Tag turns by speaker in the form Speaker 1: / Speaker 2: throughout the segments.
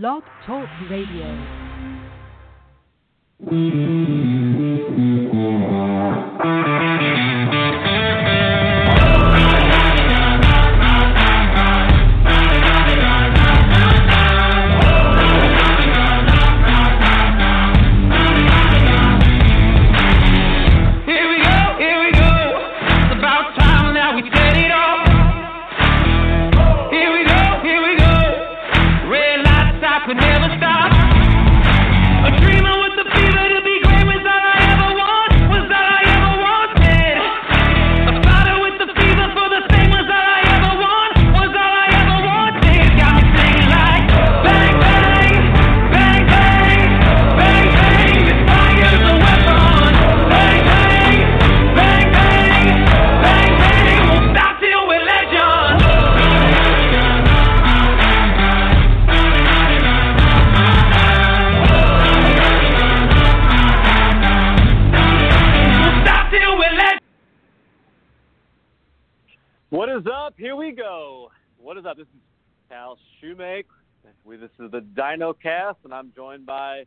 Speaker 1: Blog Talk Radio.
Speaker 2: And I'm joined by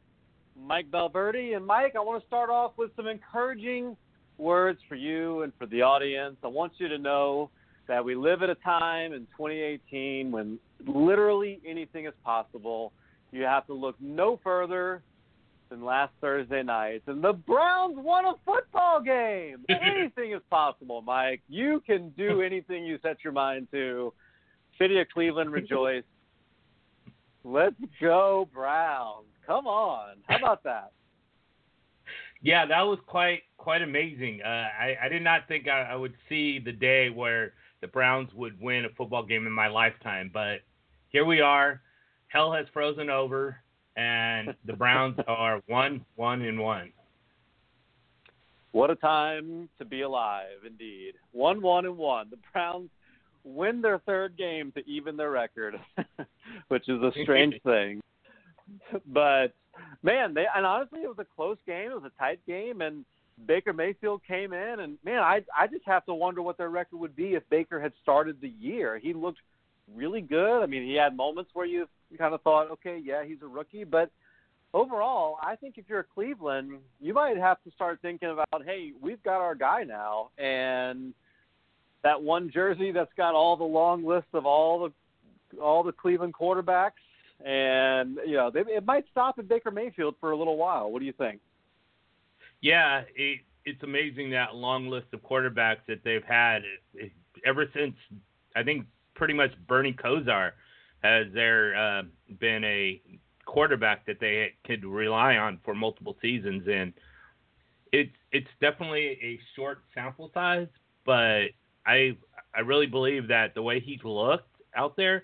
Speaker 2: Mike Valverde. And Mike, I want to start off with some encouraging words for you and for the audience. I want you to know that we live at a time in 2018 when literally anything is possible. You have to look no further than last Thursday night, and the Browns won a football game. Anything is possible, Mike. You can do anything you set your mind to. City of Cleveland, rejoice. Let's go, Browns. Come on. How about that?
Speaker 3: Yeah, that was quite quite amazing. Uh, I I did not think I, I would see the day where the Browns would win a football game in my lifetime, but here we are. Hell has frozen over, and the Browns are one one and one.
Speaker 2: What a time to be alive, indeed. One, one, and one. The Browns win their third game to even their record, which is a strange thing. But man, they and honestly, it was a close game. It was a tight game, and Baker Mayfield came in, and man, I I just have to wonder what their record would be if Baker had started the year. He looked really good. I mean, he had moments where you kind of thought, okay, yeah, he's a rookie, but overall, I think if you're a Cleveland, you might have to start thinking about, hey, we've got our guy now, and that one jersey that's got all the long list of all the all the Cleveland quarterbacks, and you know, they, it might stop at Baker Mayfield for a little while. What do you think?
Speaker 3: Yeah, it, it's amazing that long list of quarterbacks that they've had it, ever since I think pretty much Bernie Kosar has there uh, been a quarterback that they could rely on for multiple seasons, and it's it's definitely a short sample size, but I I really believe that the way he looked out there,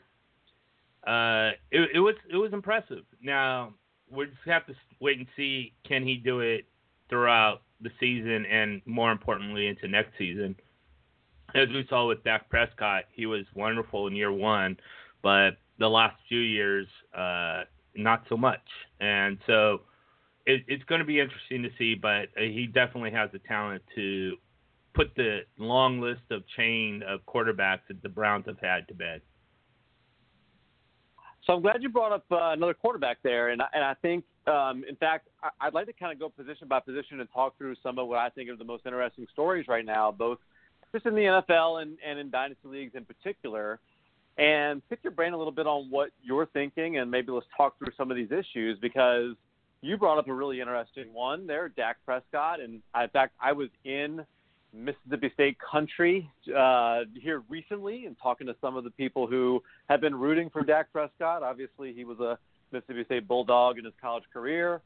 Speaker 3: uh, it, it was it was impressive. Now we just have to wait and see can he do it throughout the season and more importantly into next season. As we saw with Dak Prescott, he was wonderful in year one, but the last few years, uh, not so much. And so it, it's going to be interesting to see, but he definitely has the talent to put the long list of chain of quarterbacks that the Browns have had to bed.
Speaker 2: So I'm glad you brought up uh, another quarterback there, and I, and I think, um, in fact, I, I'd like to kind of go position by position and talk through some of what I think are the most interesting stories right now, both just in the NFL and, and in dynasty leagues in particular, and pick your brain a little bit on what you're thinking, and maybe let's talk through some of these issues because you brought up a really interesting one there, Dak Prescott, and in fact, I was in Mississippi State country uh, here recently and talking to some of the people who have been rooting for Dak Prescott. Obviously, he was a Mississippi State Bulldog in his college career,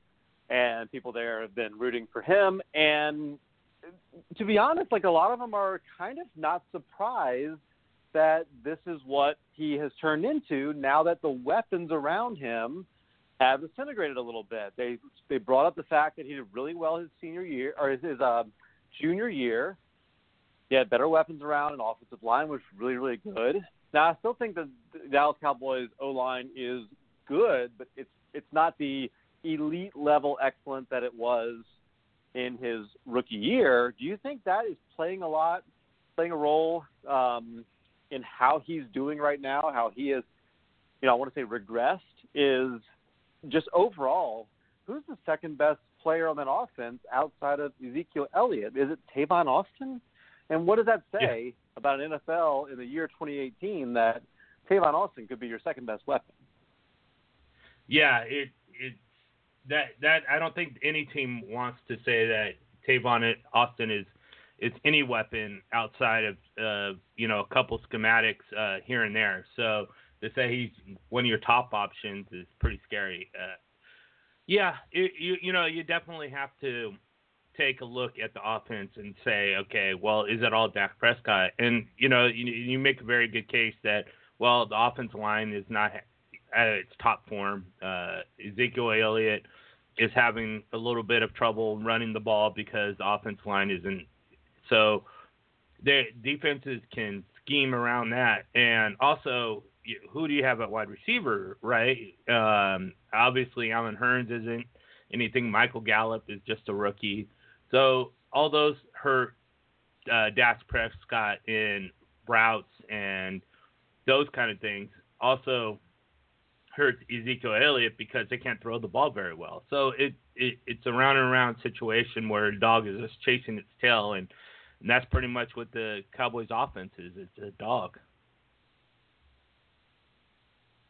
Speaker 2: and people there have been rooting for him. And to be honest, like a lot of them are kind of not surprised that this is what he has turned into now that the weapons around him have disintegrated a little bit. They they brought up the fact that he did really well his senior year or his, his uh, junior year. He had better weapons around, and offensive line was really, really good. Now, I still think the Dallas Cowboys O line is good, but it's it's not the elite level excellence that it was in his rookie year. Do you think that is playing a lot, playing a role um, in how he's doing right now? How he has you know, I want to say regressed is just overall, who's the second best player on that offense outside of Ezekiel Elliott? Is it Tavon Austin? And what does that say
Speaker 3: Yeah.
Speaker 2: about an NFL in the year 2018 that Tavon Austin could be your second best weapon?
Speaker 3: Yeah, it it that that I don't think any team wants to say that Tavon Austin is is any weapon outside of uh, you know a couple schematics uh, here and there. So to say he's one of your top options is pretty scary. Uh, yeah, it, you you know you definitely have to take a look at the offense and say, okay, well, is it all Dak Prescott? And you know you, you make a very good case that well the offensive line is not at its top form. Uh, Ezekiel Elliott is having a little bit of trouble running the ball because the offensive line isn't. So the defenses can scheme around that, and also who do you have at wide receiver, right? Um, obviously, Allen Hurns isn't anything. Michael Gallup is just a rookie, so all those hurt uh, Dak Prescott in routes and those kind of things. Also, hurts Ezekiel Elliott because they can't throw the ball very well. So it, it it's a round and round situation where a dog is just chasing its tail, and, and that's pretty much what the Cowboys' offense is. It's a dog.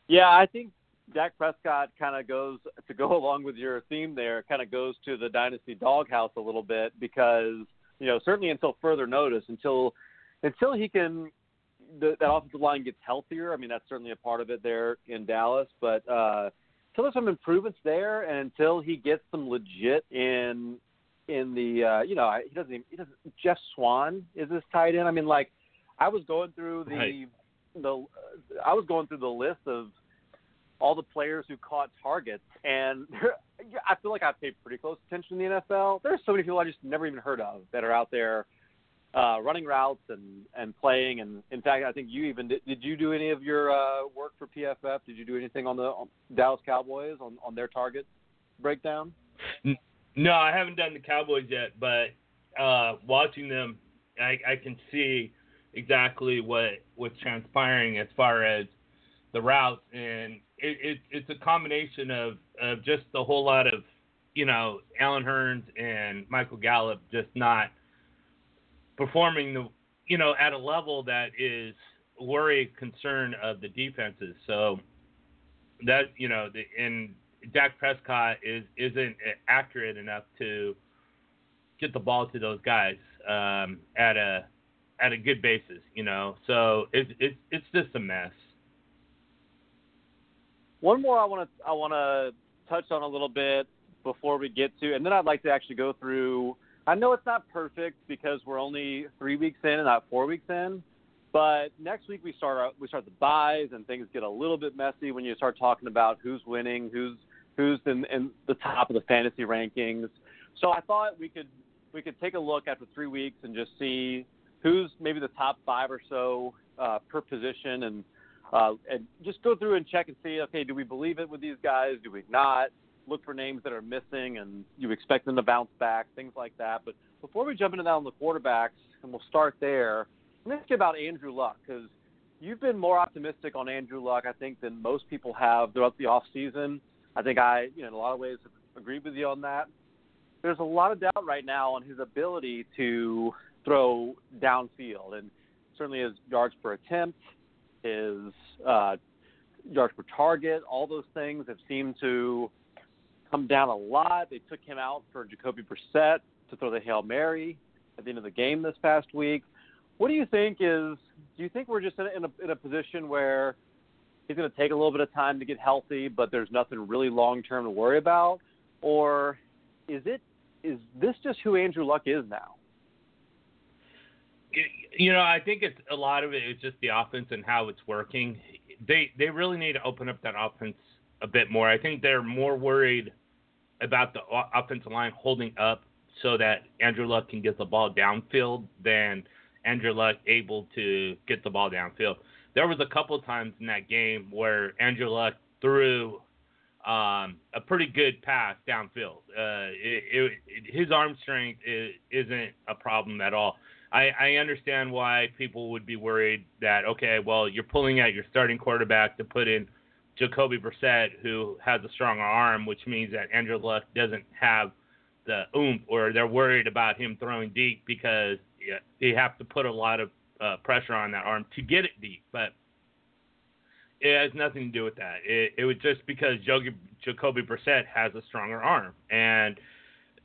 Speaker 2: Yeah, I think Dak Prescott kind of goes to go along with your theme there. Kind of goes to the dynasty doghouse a little bit because you know certainly until further notice, until until he can the, that offensive line gets healthier. I mean that's certainly a part of it there in Dallas, but uh, until there's some improvements there, and until he gets some legit in in the uh, you know he doesn't even, he doesn't Geoff Swaim is this tight end. I mean like I was going through the
Speaker 3: Right.
Speaker 2: The I was going through the list of all the players who caught targets, and I feel like I've paid pretty close attention in the NFL. There's so many people I just never even heard of that are out there uh, running routes and and playing. And in fact, I think you even did. Did you do any of your uh, work for PFF? Did you do anything on the on Dallas Cowboys on on their target breakdown?
Speaker 3: No, I haven't done the Cowboys yet, but uh, watching them, I, I can see exactly what what's transpiring as far as the routes, and it, it, it's a combination of, of just a whole lot of, you know, Allen Hurns and Michael Gallup just not performing the, you know, at a level that is worry concern of the defenses. So that you know, the, and Dak Prescott is isn't accurate enough to get the ball to those guys um, at a at a good basis, you know. So it's it's it's just a mess.
Speaker 2: One more I want to I want to touch on a little bit before we get to, and then I'd like to actually go through. I know it's not perfect because we're only three weeks in and not four weeks in, but next week we start we start the buys and things get a little bit messy when you start talking about who's winning, who's who's in, in the top of the fantasy rankings. So I thought we could we could take a look after three weeks and just see who's maybe the top five or so uh, per position and uh, and just go through and check and see, okay, do we believe it with these guys? Do we not? Look for names that are missing and you expect them to bounce back, things like that. But before we jump into that on the quarterbacks, and we'll start there, let me get about Andrew Luck because you've been more optimistic on Andrew Luck, I think, than most people have throughout the off season. I think I, you know, in a lot of ways, have agreed with you on that. There's a lot of doubt right now on his ability to throw downfield, and certainly his yards per attempt, his uh, yards per target, all those things have seemed to come down a lot. They took him out for Jacoby Brissett to throw the Hail Mary at the end of the game this past week. What do you think is? Do you think we're just in a, in a, in a position where he's going to take a little bit of time to get healthy, but there's nothing really long term to worry about, or is it? Is this just who Andrew Luck is now?
Speaker 3: You know, I think it's a lot of it is just the offense and how it's working. They they really need to open up that offense a bit more. I think they're more worried about the offensive line holding up so that Andrew Luck can get the ball downfield than Andrew Luck able to get the ball downfield. There was a couple times in that game where Andrew Luck threw um, a pretty good pass downfield. Uh, it, it, his arm strength is, isn't a problem at all. I, I understand why people would be worried that okay, well, you're pulling out your starting quarterback to put in Jacoby Brissett, who has a stronger arm, which means that Andrew Luck doesn't have the oomph, or they're worried about him throwing deep because they have to put a lot of uh, pressure on that arm to get it deep. But it has nothing to do with that. It, it was just because Jacoby Brissett has a stronger arm, and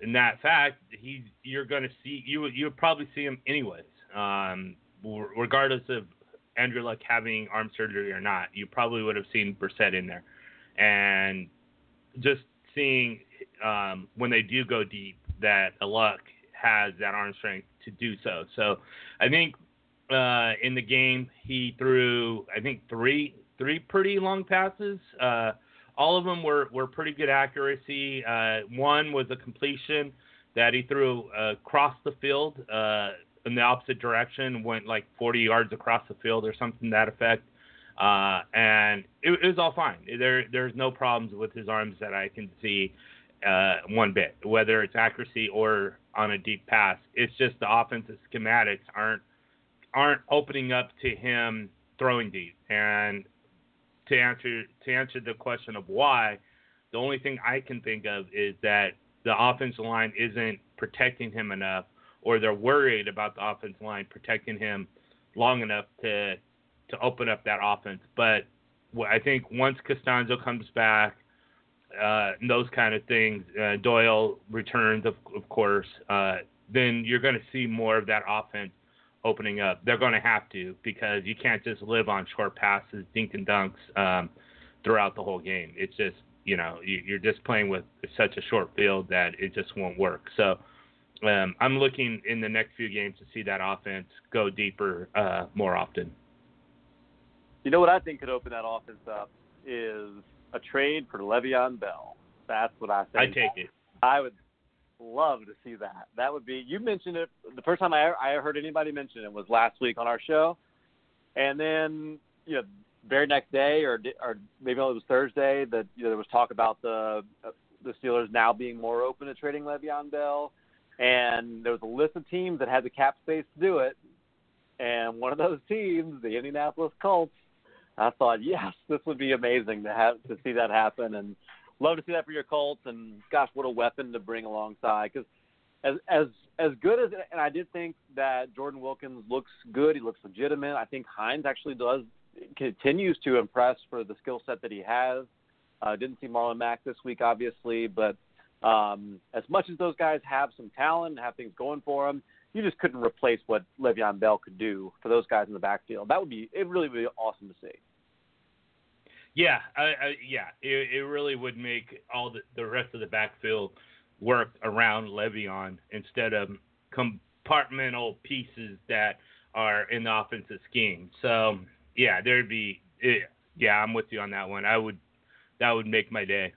Speaker 3: in that fact, he you're going to see you you would probably see him anyways, um, regardless of Andrew Luck having arm surgery or not. You probably would have seen Brissett in there, and just seeing um, when they do go deep that Luck has that arm strength to do so. So I think uh, in the game he threw I think three three pretty long passes. Uh, all of them were, were pretty good accuracy. Uh, one was a completion that he threw uh, across the field uh, in the opposite direction, went like 40 yards across the field or something to that effect. Uh, and it, it, was all fine. There, there's no problems with his arms that I can see uh, one bit, whether it's accuracy or on a deep pass. It's just the offensive schematics aren't aren't opening up to him throwing deep. And to answer to answer the question of why, the only thing I can think of is that the offensive line isn't protecting him enough, or they're worried about the offensive line protecting him long enough to to open up that offense. But I think once Castonzo comes back, uh, those kind of things, uh, Doyle returns, of, of course, uh, then you're going to see more of that offense opening up. They're going to have to because you can't just live on short passes, dink and dunks um, throughout the whole game. It's just you know you're just playing with such a short field that it just won't work. So um, I'm looking in the next few games to see that offense go deeper uh, more often.
Speaker 2: You know what I think could open that offense up is a trade for Le'Veon Bell. That's what I think.
Speaker 3: I take it.
Speaker 2: I would love to see that. That would be. You mentioned it. The first time I I heard anybody mention it was last week on our show, and then you know very next day or or maybe it was Thursday that you know, there was talk about the the Steelers now being more open to trading Le'Veon Bell, and there was a list of teams that had the cap space to do it, and one of those teams, the Indianapolis Colts. I thought, yes, this would be amazing to have to see that happen, and love to see that for your Colts. And gosh, what a weapon to bring alongside. Because as as as good as and I did think that Jordan Wilkins looks good. He looks legitimate. I think Hines actually does continues to impress for the skill set that he has. Uh, didn't see Marlon Mack this week, obviously, but um, as much as those guys have some talent have things going for them, you just couldn't replace what Le'Veon Bell could do for those guys in the backfield. That would be it. Really, would be awesome to see.
Speaker 3: Yeah, I, I, yeah, it, it really would make all the, the rest of the backfield work around Le'Veon instead of compartmental pieces that are in the offensive scheme. So yeah, there'd be it, yeah, I'm with you on that one. I would that would make my day.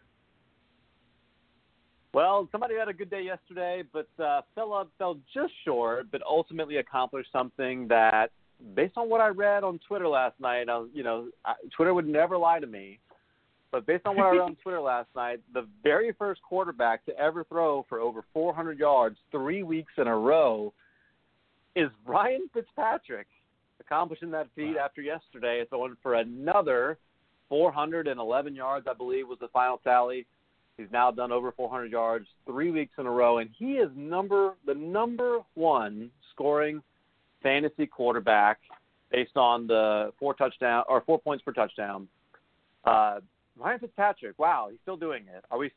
Speaker 2: Well, somebody had a good day yesterday, but uh, up, fell just short, but ultimately accomplished something that based on what I read on Twitter last night, I was, you know, I, Twitter would never lie to me. But based on what I read on Twitter last night, the very first quarterback to ever throw for over 400 yards three weeks in a row is Ryan Fitzpatrick, accomplishing that feat after yesterday, throwing for another 411 yards, I believe was the final tally. He's now done over 400 yards three weeks in a row, and he is number the number one scoring fantasy quarterback based on the four touchdown or four points per touchdown. Uh, Ryan Fitzpatrick, wow, he's still doing it. Are we?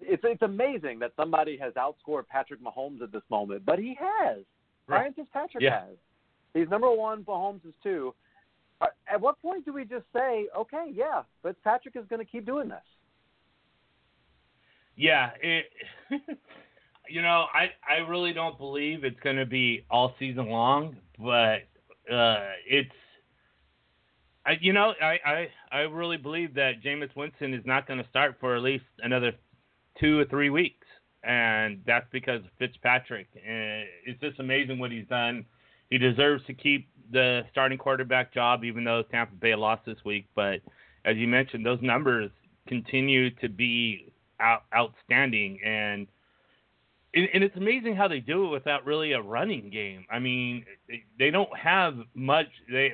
Speaker 2: It's it's amazing that somebody has outscored Patrick Mahomes at this moment, but he has. Right. Ryan Fitzpatrick
Speaker 3: yeah.
Speaker 2: has. He's number one. Mahomes is two. Uh, at what point do we just say, okay, yeah, Fitzpatrick is going to keep doing this?
Speaker 3: Yeah, it, you know, I I really don't believe it's going to be all season long, but uh, it's. I, you know, I, I, I really believe that Jameis Winston is not going to start for at least another two or three weeks, and that's because Fitzpatrick. And it's just amazing what he's done. He deserves to keep the starting quarterback job, even though Tampa Bay lost this week. But as you mentioned, those numbers continue to be out, outstanding, and and it's amazing how they do it without really a running game. I mean, they don't have much. They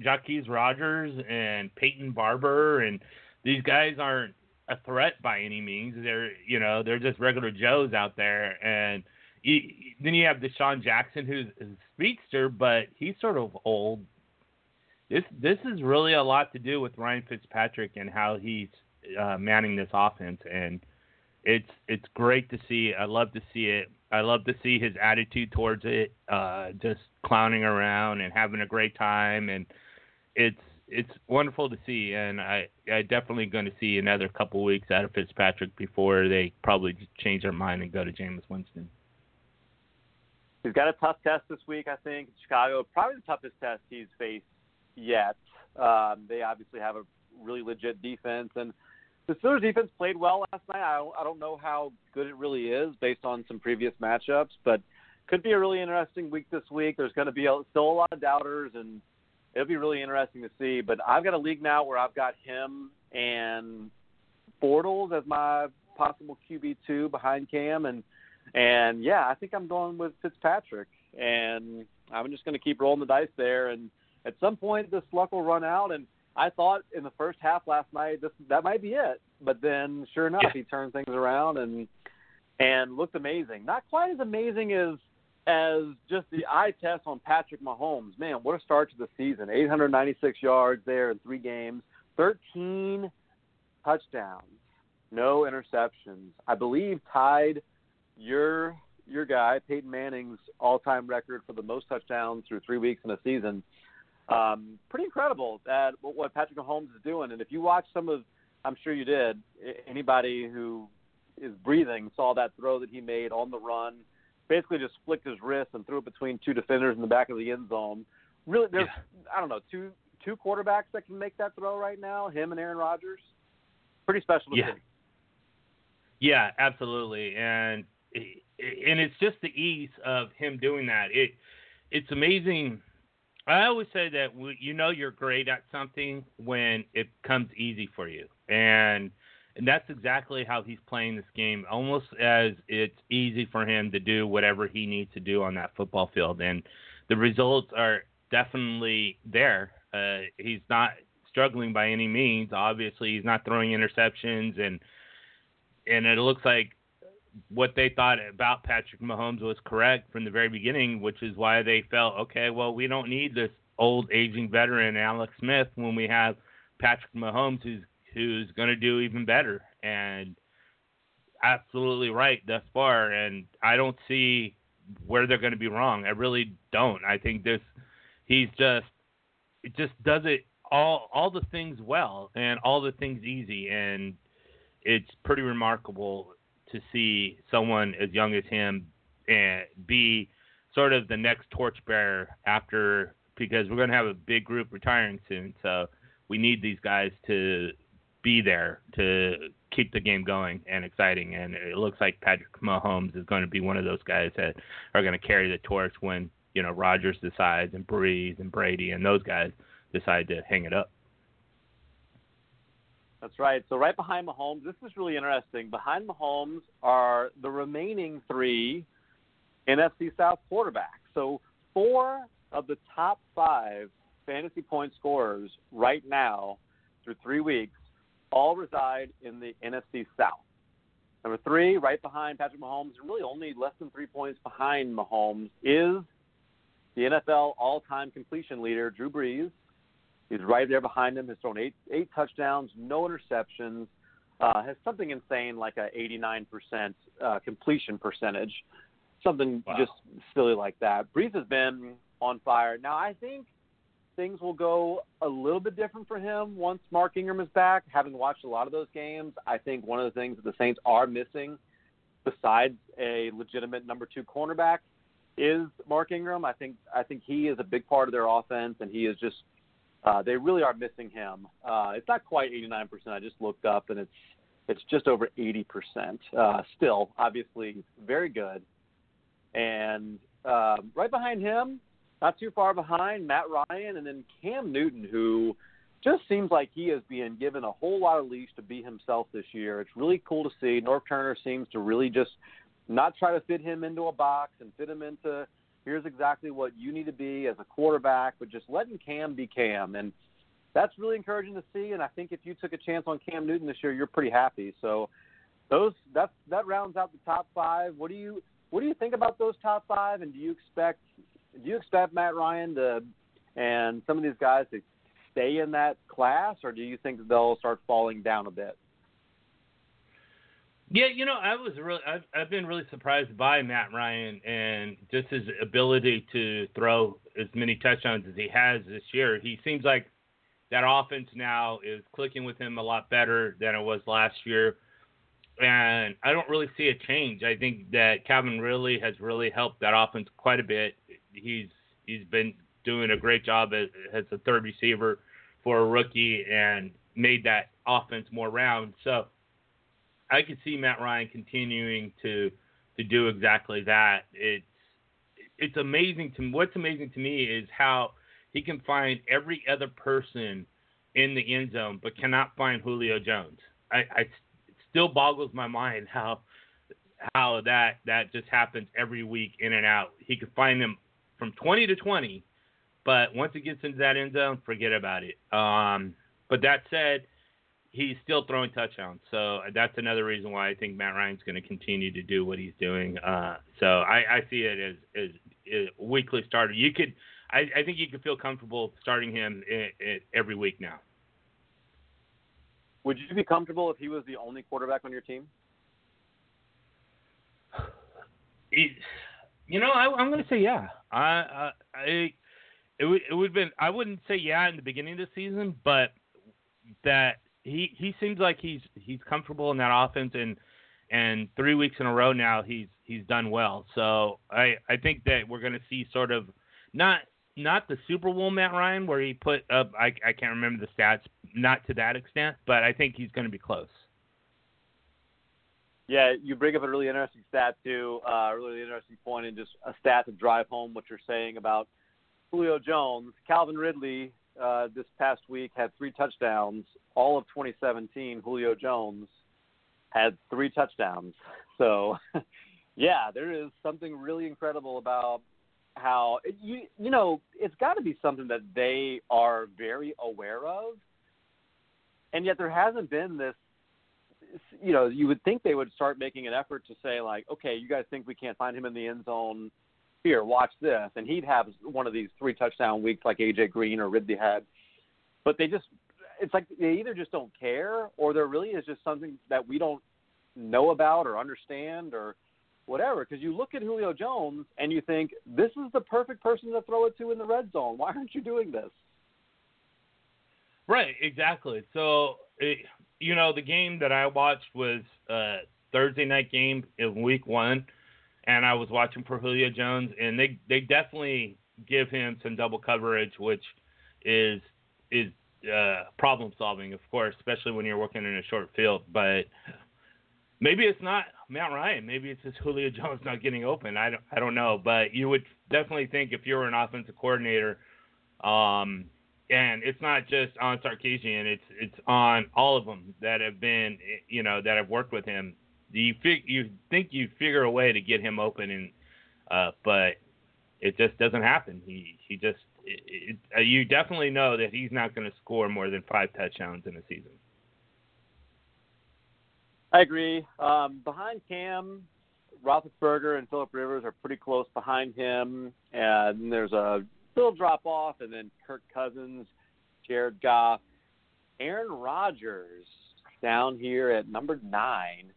Speaker 3: Jacquizz Rodgers and Peyton Barber and these guys aren't a threat by any means. They're you know they're just regular Joes out there, and he, then you have DeSean Jackson, who's a speedster, but he's sort of old. This this is really a lot to do with Ryan Fitzpatrick and how he's uh, manning this offense, and it's it's great to see. I love to see it. I love to see his attitude towards it, uh, just clowning around and having a great time, and it's it's wonderful to see. And I I definitely going to see another couple weeks out of Fitzpatrick before they probably change their mind and go to Jameis Winston.
Speaker 2: He's got a tough test this week, I think. Chicago, probably the toughest test he's faced yet. Um, they obviously have a really legit defense, and the Steelers defense played well last night. I don't, I don't know how good it really is based on some previous matchups, but could be a really interesting week this week. There's going to be a, still a lot of doubters, and it'll be really interesting to see. But I've got a league now where I've got him and Bortles as my possible QB two behind Cam, and and yeah, I think I'm going with Fitzpatrick, and I'm just going to keep rolling the dice there. And at some point, this luck will run out, and I thought in the first half last night this that might be it, but then sure enough, yeah. he turned things around and and looked amazing. Not quite as amazing as as just the eye test on Patrick Mahomes. Man, what a start to the season! 896 yards there in three games, 13 touchdowns, no interceptions. I believe tied your your guy Peyton Manning's all-time record for the most touchdowns through three weeks in a season um, pretty incredible that what Patrick Mahomes is doing. And if you watch some of, I'm sure you did. Anybody who is breathing saw that throw that he made on the run. Basically, just flicked his wrist and threw it between two defenders in the back of the end zone. Really, there's yeah. I don't know two two quarterbacks that can make that throw right now. Him and Aaron Rodgers. Pretty special to
Speaker 3: yeah.
Speaker 2: see.
Speaker 3: Yeah, absolutely, and and it's just the ease of him doing that. It it's amazing I always say that you know you're great at something when it comes easy for you, and and that's exactly how he's playing this game, almost as it's easy for him to do whatever he needs to do on that football field, and the results are definitely there. Uh, he's not struggling by any means. Obviously, he's not throwing interceptions, and and it looks like what they thought about Patrick Mahomes was correct from the very beginning, which is why they felt, okay, well, we don't need this old aging veteran Alex Smith when we have Patrick Mahomes who's who's going to do even better. And absolutely right thus far. And I don't see where they're going to be wrong. I really don't. I think this he's just it just does it all all the things well and all the things easy and it's pretty remarkable to see someone as young as him and be sort of the next torchbearer after because we're going to have a big group retiring soon. So we need these guys to be there to keep the game going and exciting. And it looks like Patrick Mahomes is going to be one of those guys that are going to carry the torch when you know Rodgers decides and Brees and Brady and those guys decide to hang it up.
Speaker 2: That's right. So right behind Mahomes, this is really interesting. Behind Mahomes are the remaining three NFC South quarterbacks. So four of the top five fantasy point scorers right now through three weeks all reside in the NFC South. Number three, right behind Patrick Mahomes, and really only less than three points behind Mahomes, is the NFL all-time completion leader, Drew Brees, He's right there behind him. Has thrown eight eight touchdowns, no interceptions. Uh, has something insane like a 89% uh, completion percentage, something wow. just silly like that. Brees has been on fire. Now I think things will go a little bit different for him once Mark Ingram is back. Having watched a lot of those games, I think one of the things that the Saints are missing, besides a legitimate number two cornerback, is Mark Ingram. I think I think he is a big part of their offense, and he is just uh, they really are missing him. Uh, it's not quite 89%. I just looked up, and it's it's just over 80%. Uh, still, obviously, very good. And uh, right behind him, not too far behind, Matt Ryan, and then Cam Newton, who just seems like he is being given a whole lot of leash to be himself this year. It's really cool to see. Norv Turner seems to really just not try to fit him into a box and fit him into – here's exactly what you need to be as a quarterback, but just letting Cam be Cam. And that's really encouraging to see. And I think if you took a chance on Cam Newton this year, you're pretty happy. So those that's that rounds out the top five. What do you what do you think about those top five? And do you expect do you expect Matt Ryan to and some of these guys to stay in that class, or do you think they'll start falling down a bit?
Speaker 3: Yeah, you know, I was really, I've, I've been really surprised by Matt Ryan and just his ability to throw as many touchdowns as he has this year. He seems like that offense now is clicking with him a lot better than it was last year. And I don't really see a change. I think that Calvin Ridley has really helped that offense quite a bit. He's he's been doing a great job as, as a third receiver for a rookie and made that offense more round. So I could see Matt Ryan continuing to to do exactly that. It's it's amazing to what's amazing to me is how he can find every other person in the end zone, but cannot find Julio Jones. I, I it still boggles my mind how how that that just happens every week in and out. He could find them from 20 to 20, but once it gets into that end zone, forget about it. Um, but that said, he's still throwing touchdowns, so that's another reason why I think Matt Ryan's going to continue to do what he's doing. Uh, so I, I, see it as, as, as, a weekly starter. You could, I, I, think you could feel comfortable starting him in, in every week now.
Speaker 2: Would you be comfortable if he was the only quarterback on your team?
Speaker 3: You know, I, am going to say yeah. I, I, it would it would been I wouldn't say yeah in the beginning of the season, but that he he seems like he's he's comfortable in that offense and and three weeks in a row now he's he's done well. So I I think that we're going to see sort of not not the Super Bowl Matt Ryan where he put up I I can't remember the stats not to that extent, but I think he's going to be close.
Speaker 2: Yeah, you bring up a really interesting stat too, uh, a really interesting point, and just a stat to drive home what you're saying about Julio Jones, Calvin Ridley uh, this past week had three touchdowns. All of 2017, Julio Jones had three touchdowns. So, yeah, there is something really incredible about how you you know it's got to be something that they are very aware of, and yet there hasn't been this. You know, you would think they would start making an effort to say like, okay, you guys think we can't find him in the end zone here, watch this, and he'd have one of these three touchdown weeks like AJ Green or Ridley had. But they just, it's like they either just don't care, or there really is just something that we don't know about or understand or whatever. Because you look at Julio Jones and you think this is the perfect person to throw it to in the red zone. Why aren't you doing this?
Speaker 3: Right, exactly. So, it, you know, the game that I watched was uh Thursday night game in week one and I was watching for Julio Jones, and they they definitely give him some double coverage, which is is uh, problem solving, of course, especially when you're working in a short field. But maybe it's not Matt Ryan. Maybe it's just Julio Jones not getting open. I don't I don't know, but you would definitely think if you were an offensive coordinator, um, and it's not just on Sarkisian, it's it's on all of them that have been you know that have worked with him you fig- you think you figure a way to get him open, and uh, but it just doesn't happen. He he just it, it, uh, you definitely know that he's not going to score more than five touchdowns in a season.
Speaker 2: I agree. Um, behind Cam, Roethlisberger and Philip Rivers are pretty close behind him, and there's a little drop off, and then Kirk Cousins, Jared Goff, Aaron Rodgers down here at number nine.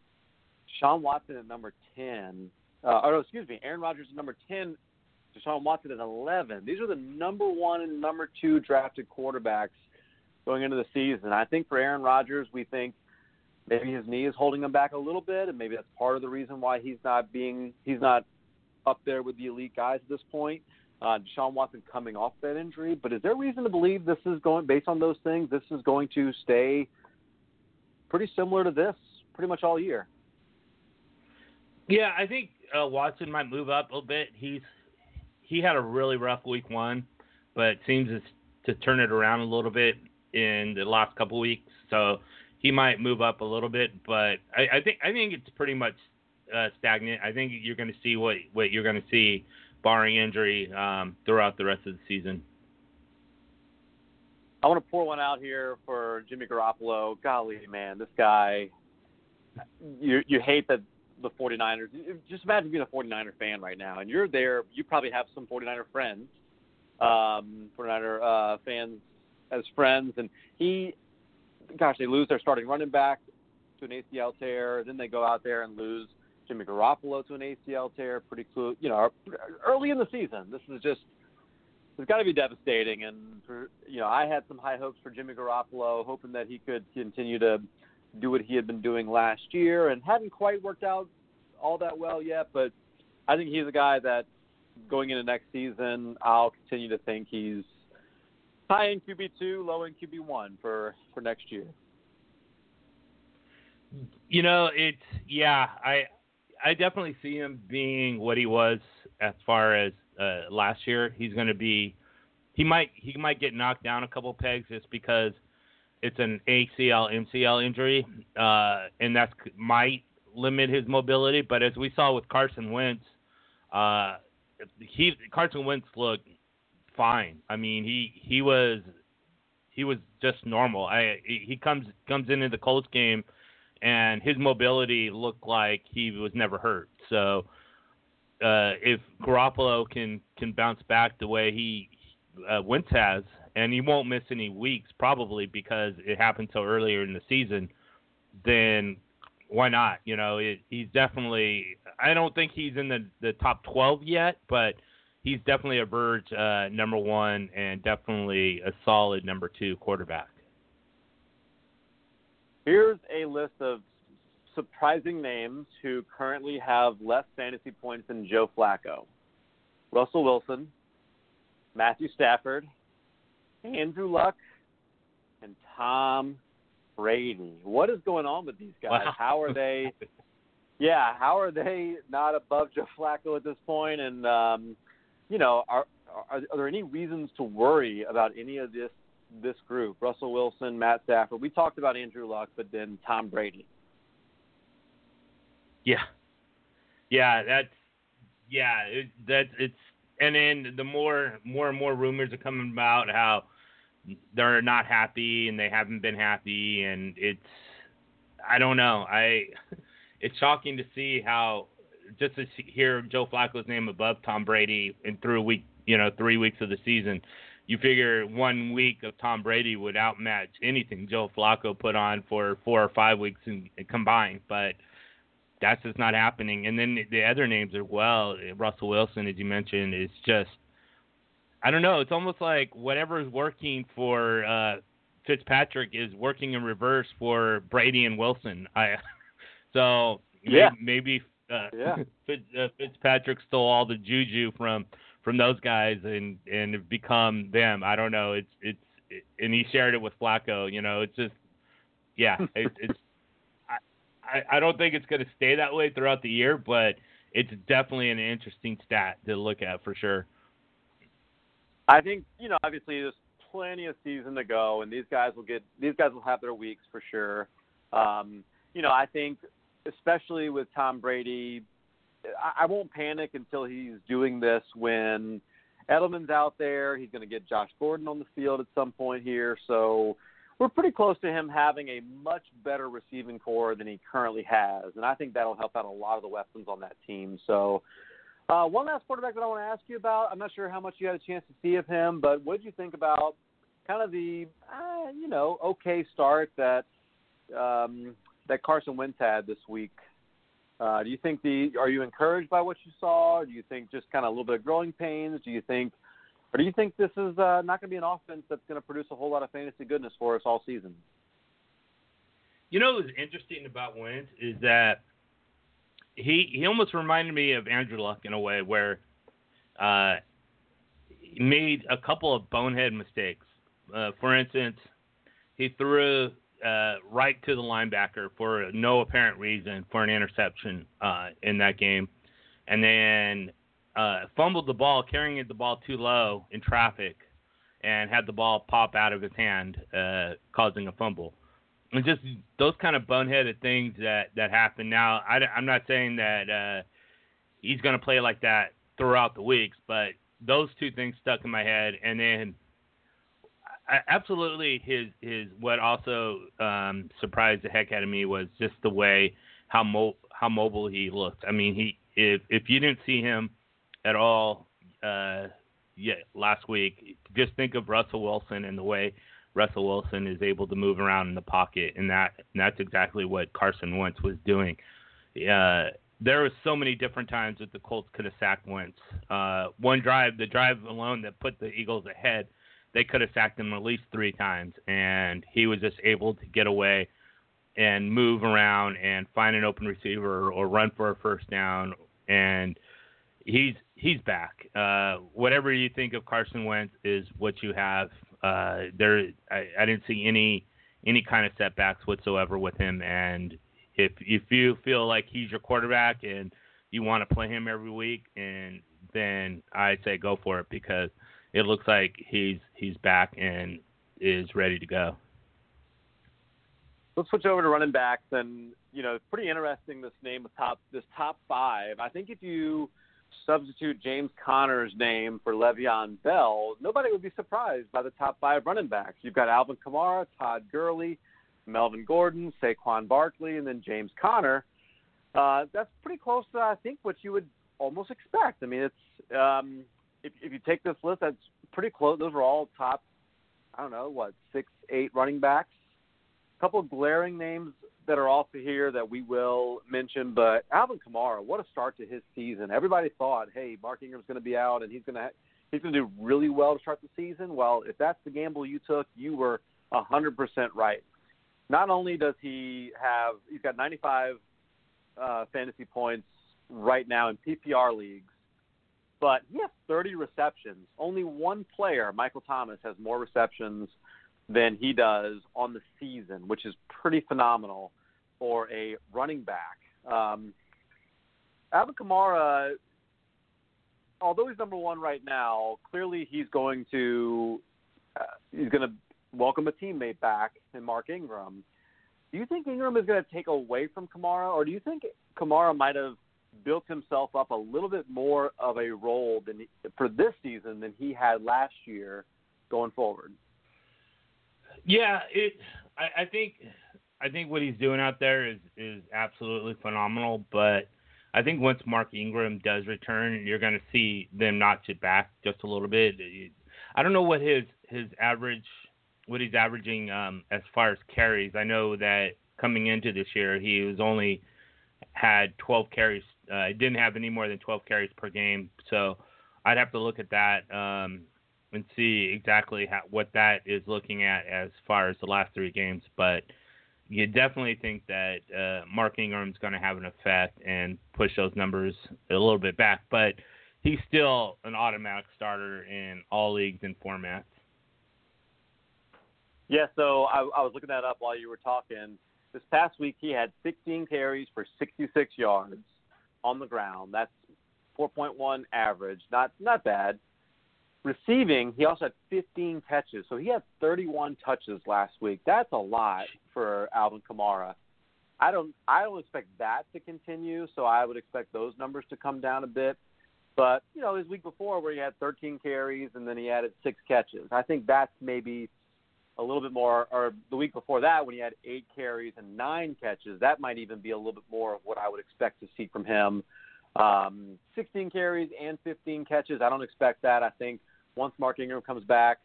Speaker 2: Sean Watson at number 10. Uh, or, excuse me, Aaron Rodgers at number 10, Deshaun Watson at 11. These are the number one and number two drafted quarterbacks going into the season. I think for Aaron Rodgers, we think maybe his knee is holding him back a little bit, and maybe that's part of the reason why he's not being he's not up there with the elite guys at this point. Uh, Deshaun Watson coming off that injury, but is there reason to believe this is going based on those things? This is going to stay pretty similar to this pretty much all year.
Speaker 3: Yeah, I think uh, Watson might move up a little bit. He's he had a really rough week one, but seems to turn it around a little bit in the last couple weeks. So he might move up a little bit, but I, I think I think it's pretty much uh, stagnant. I think you're going to see what what you're going to see, barring injury, um, throughout the rest of the season.
Speaker 2: I want to pour one out here for Jimmy Garoppolo. Golly, man, this guy. You you hate that the 49ers. Just imagine being a 49er fan right now, and you're there. You probably have some 49er friends, um, 49er uh, fans as friends, and he, gosh, they lose their starting running back to an ACL tear. Then they go out there and lose Jimmy Garoppolo to an ACL tear. Pretty cool, you know, early in the season. This is just it's got to be devastating. And for, you know, I had some high hopes for Jimmy Garoppolo, hoping that he could continue to do what he had been doing last year, and hadn't quite worked out all that well yet. But I think he's a guy that going into next season, I'll continue to think he's high in QB two, low in QB one for for next year.
Speaker 3: You know, it's yeah, I I definitely see him being what he was as far as uh, last year. He's going to be he might he might get knocked down a couple pegs just because it's an ACL MCL injury, uh, and that might limit his mobility. But as we saw with Carson Wentz, uh, he Carson Wentz looked fine. I mean, he he was he was just normal. I he comes comes into the Colts game and his mobility looked like he was never hurt. So uh, if Garoppolo can can bounce back the way he uh, Wentz has, and he won't miss any weeks probably because it happened so earlier in the season, then why not? You know, it, he's definitely. I don't think he's in the the top 12 yet, but he's definitely a verge uh, number one and definitely a solid number two quarterback.
Speaker 2: Here's a list of surprising names who currently have less fantasy points than Joe Flacco. Russell Wilson, Matthew Stafford, Andrew Luck, and Tom Brady. What is going on with these guys?
Speaker 3: Wow.
Speaker 2: How are they? Yeah, how are they not above Joe Flacco at this point? And um, you know, are, are are there any reasons to worry about any of this this group? Russell Wilson, Matt Stafford. We talked about Andrew Luck, but then Tom Brady.
Speaker 3: Yeah, yeah, that's yeah, it, that's it's and then the more more and more rumors are coming about how they're not happy and they haven't been happy and it's I don't know I it's shocking to see how just to see, hear Joe Flacco's name above Tom Brady and through a week you know three weeks of the season you figure one week of Tom Brady would outmatch anything Joe Flacco put on for four or five weeks in, in combined but that's just not happening. And then the other names are well, Russell Wilson, as you mentioned, is just I don't know. It's almost like whatever is working for uh, Fitzpatrick is working in reverse for Brady and Wilson. I so
Speaker 2: Yeah.
Speaker 3: maybe, uh,
Speaker 2: Yeah.
Speaker 3: Fitz, uh, Fitzpatrick stole all the juju from from those guys and and have become them. I don't know. It's it's it, and he shared it with Flacco. You know, it's just yeah. It, it's I, I don't think it's going to stay that way throughout the year, but it's definitely an interesting stat to look at for sure.
Speaker 2: I think you know, obviously, there's plenty of season to go, and these guys will get these guys will have their weeks for sure. Um, you know, I think especially with Tom Brady, I, I won't panic until he's doing this when Edelman's out there. He's going to get Josh Gordon on the field at some point here, so we're pretty close to him having a much better receiving corps than he currently has, and I think that'll help out a lot of the weapons on that team. So, uh, one last quarterback that I want to ask you about. I'm not sure how much you had a chance to see of him, but what did you think about kind of the uh, you know okay start that um, that Carson Wentz had this week? Uh, do you think the are you encouraged by what you saw? Do you think just kind of a little bit of growing pains? Do you think or do you think this is uh, not going to be an offense that's going to produce a whole lot of fantasy goodness for us all season?
Speaker 3: You know what's interesting about Wentz is that he he almost reminded me of Andrew Luck in a way where uh, he made a couple of bonehead mistakes. Uh, for instance, he threw uh, right to the linebacker for no apparent reason for an interception uh, in that game, and then uh, fumbled the ball, carrying the ball too low in traffic, and had the ball pop out of his hand, uh, causing a fumble. And just those kind of boneheaded things that that happen. Now, I, am not saying that uh, he's going to play like that throughout the weeks, but those two things stuck in my head. And then absolutely. His his what also um, surprised the heck out of me was just the way how mo- how mobile he looked. I mean, he if if you didn't see him at all, uh, last week, just think of Russell Wilson and the way Russell Wilson is able to move around in the pocket, and that and that's exactly what Carson Wentz was doing. Uh, there were so many different times that the Colts could have sacked Wentz. Uh, one drive, the drive alone that put the Eagles ahead, they could have sacked him at least three times, and he was just able to get away and move around and find an open receiver or run for a first down. And he's he's back. Uh, whatever you think of Carson Wentz is what you have. Uh, there, I, I didn't see any any kind of setbacks whatsoever with him, and if if you feel like he's your quarterback and you want to play him every week, and then I say go for it because it looks like he's he's back and is ready to go.
Speaker 2: Let's switch over to running backs, and you know, it's pretty interesting this name of top this top five. I think if you substitute James Conner's name for Le'Veon Bell, nobody would be surprised by the top five running backs. You've got Alvin Kamara, Todd Gurley, Melvin Gordon, Saquon Barkley, and then James Conner. Uh, that's pretty close to I think what you would almost expect. I mean, it's um, if if you take this list, that's pretty close. Those are all top. I don't know what six, eight running backs. A couple of glaring names that are also here that we will mention, but Alvin Kamara, what a start to his season. Everybody thought, hey, Mark Ingram's going to be out and he's going to he's going to do really well to start the season. Well, if that's the gamble you took, you were a 100% right not only does he have he's got 95 uh, fantasy points right now in PPR leagues, but he has 30 receptions. Only one player, Michael Thomas, has more receptions than he does on the season, which is pretty phenomenal for a running back. Um, Alvin Kamara, although he's number one right now, clearly he's going to uh, he's going to welcome a teammate back in Mark Ingram. Do you think Ingram is going to take away from Kamara, or do you think Kamara might have built himself up a little bit more of a role than for this season than he had last year going forward?
Speaker 3: Yeah, it. I, I think I think what he's doing out there is is absolutely phenomenal. But I think once Mark Ingram does return, you're going to see them notch it back just a little bit. I don't know what his his average what he's averaging um, as far as carries. I know that coming into this year, he was only had 12 carries. Uh, didn't have any more than 12 carries per game. So I'd have to look at that um, and see exactly how, what that is looking at as far as the last three games. But you definitely think that uh, Mark Ingram's going to have an effect and push those numbers a little bit back. But he's still an automatic starter in all leagues and formats.
Speaker 2: Yeah, so I, I was looking that up while you were talking. This past week, he had 16 carries for 66 yards on the ground. That's 4.1 average. Not not bad. Receiving, he also had 15 catches, so he had 31 touches last week. That's a lot for Alvin Kamara. I don't I don't expect that to continue, so I would expect those numbers to come down a bit. But you know, his week before where he had 13 carries and then he added six catches, I think that's maybe a little bit more, or the week before that when he had eight carries and nine catches, that might even be a little bit more of what I would expect to see from him. Um, 16 carries and 15 catches, I don't expect that. I think once Mark Ingram comes back,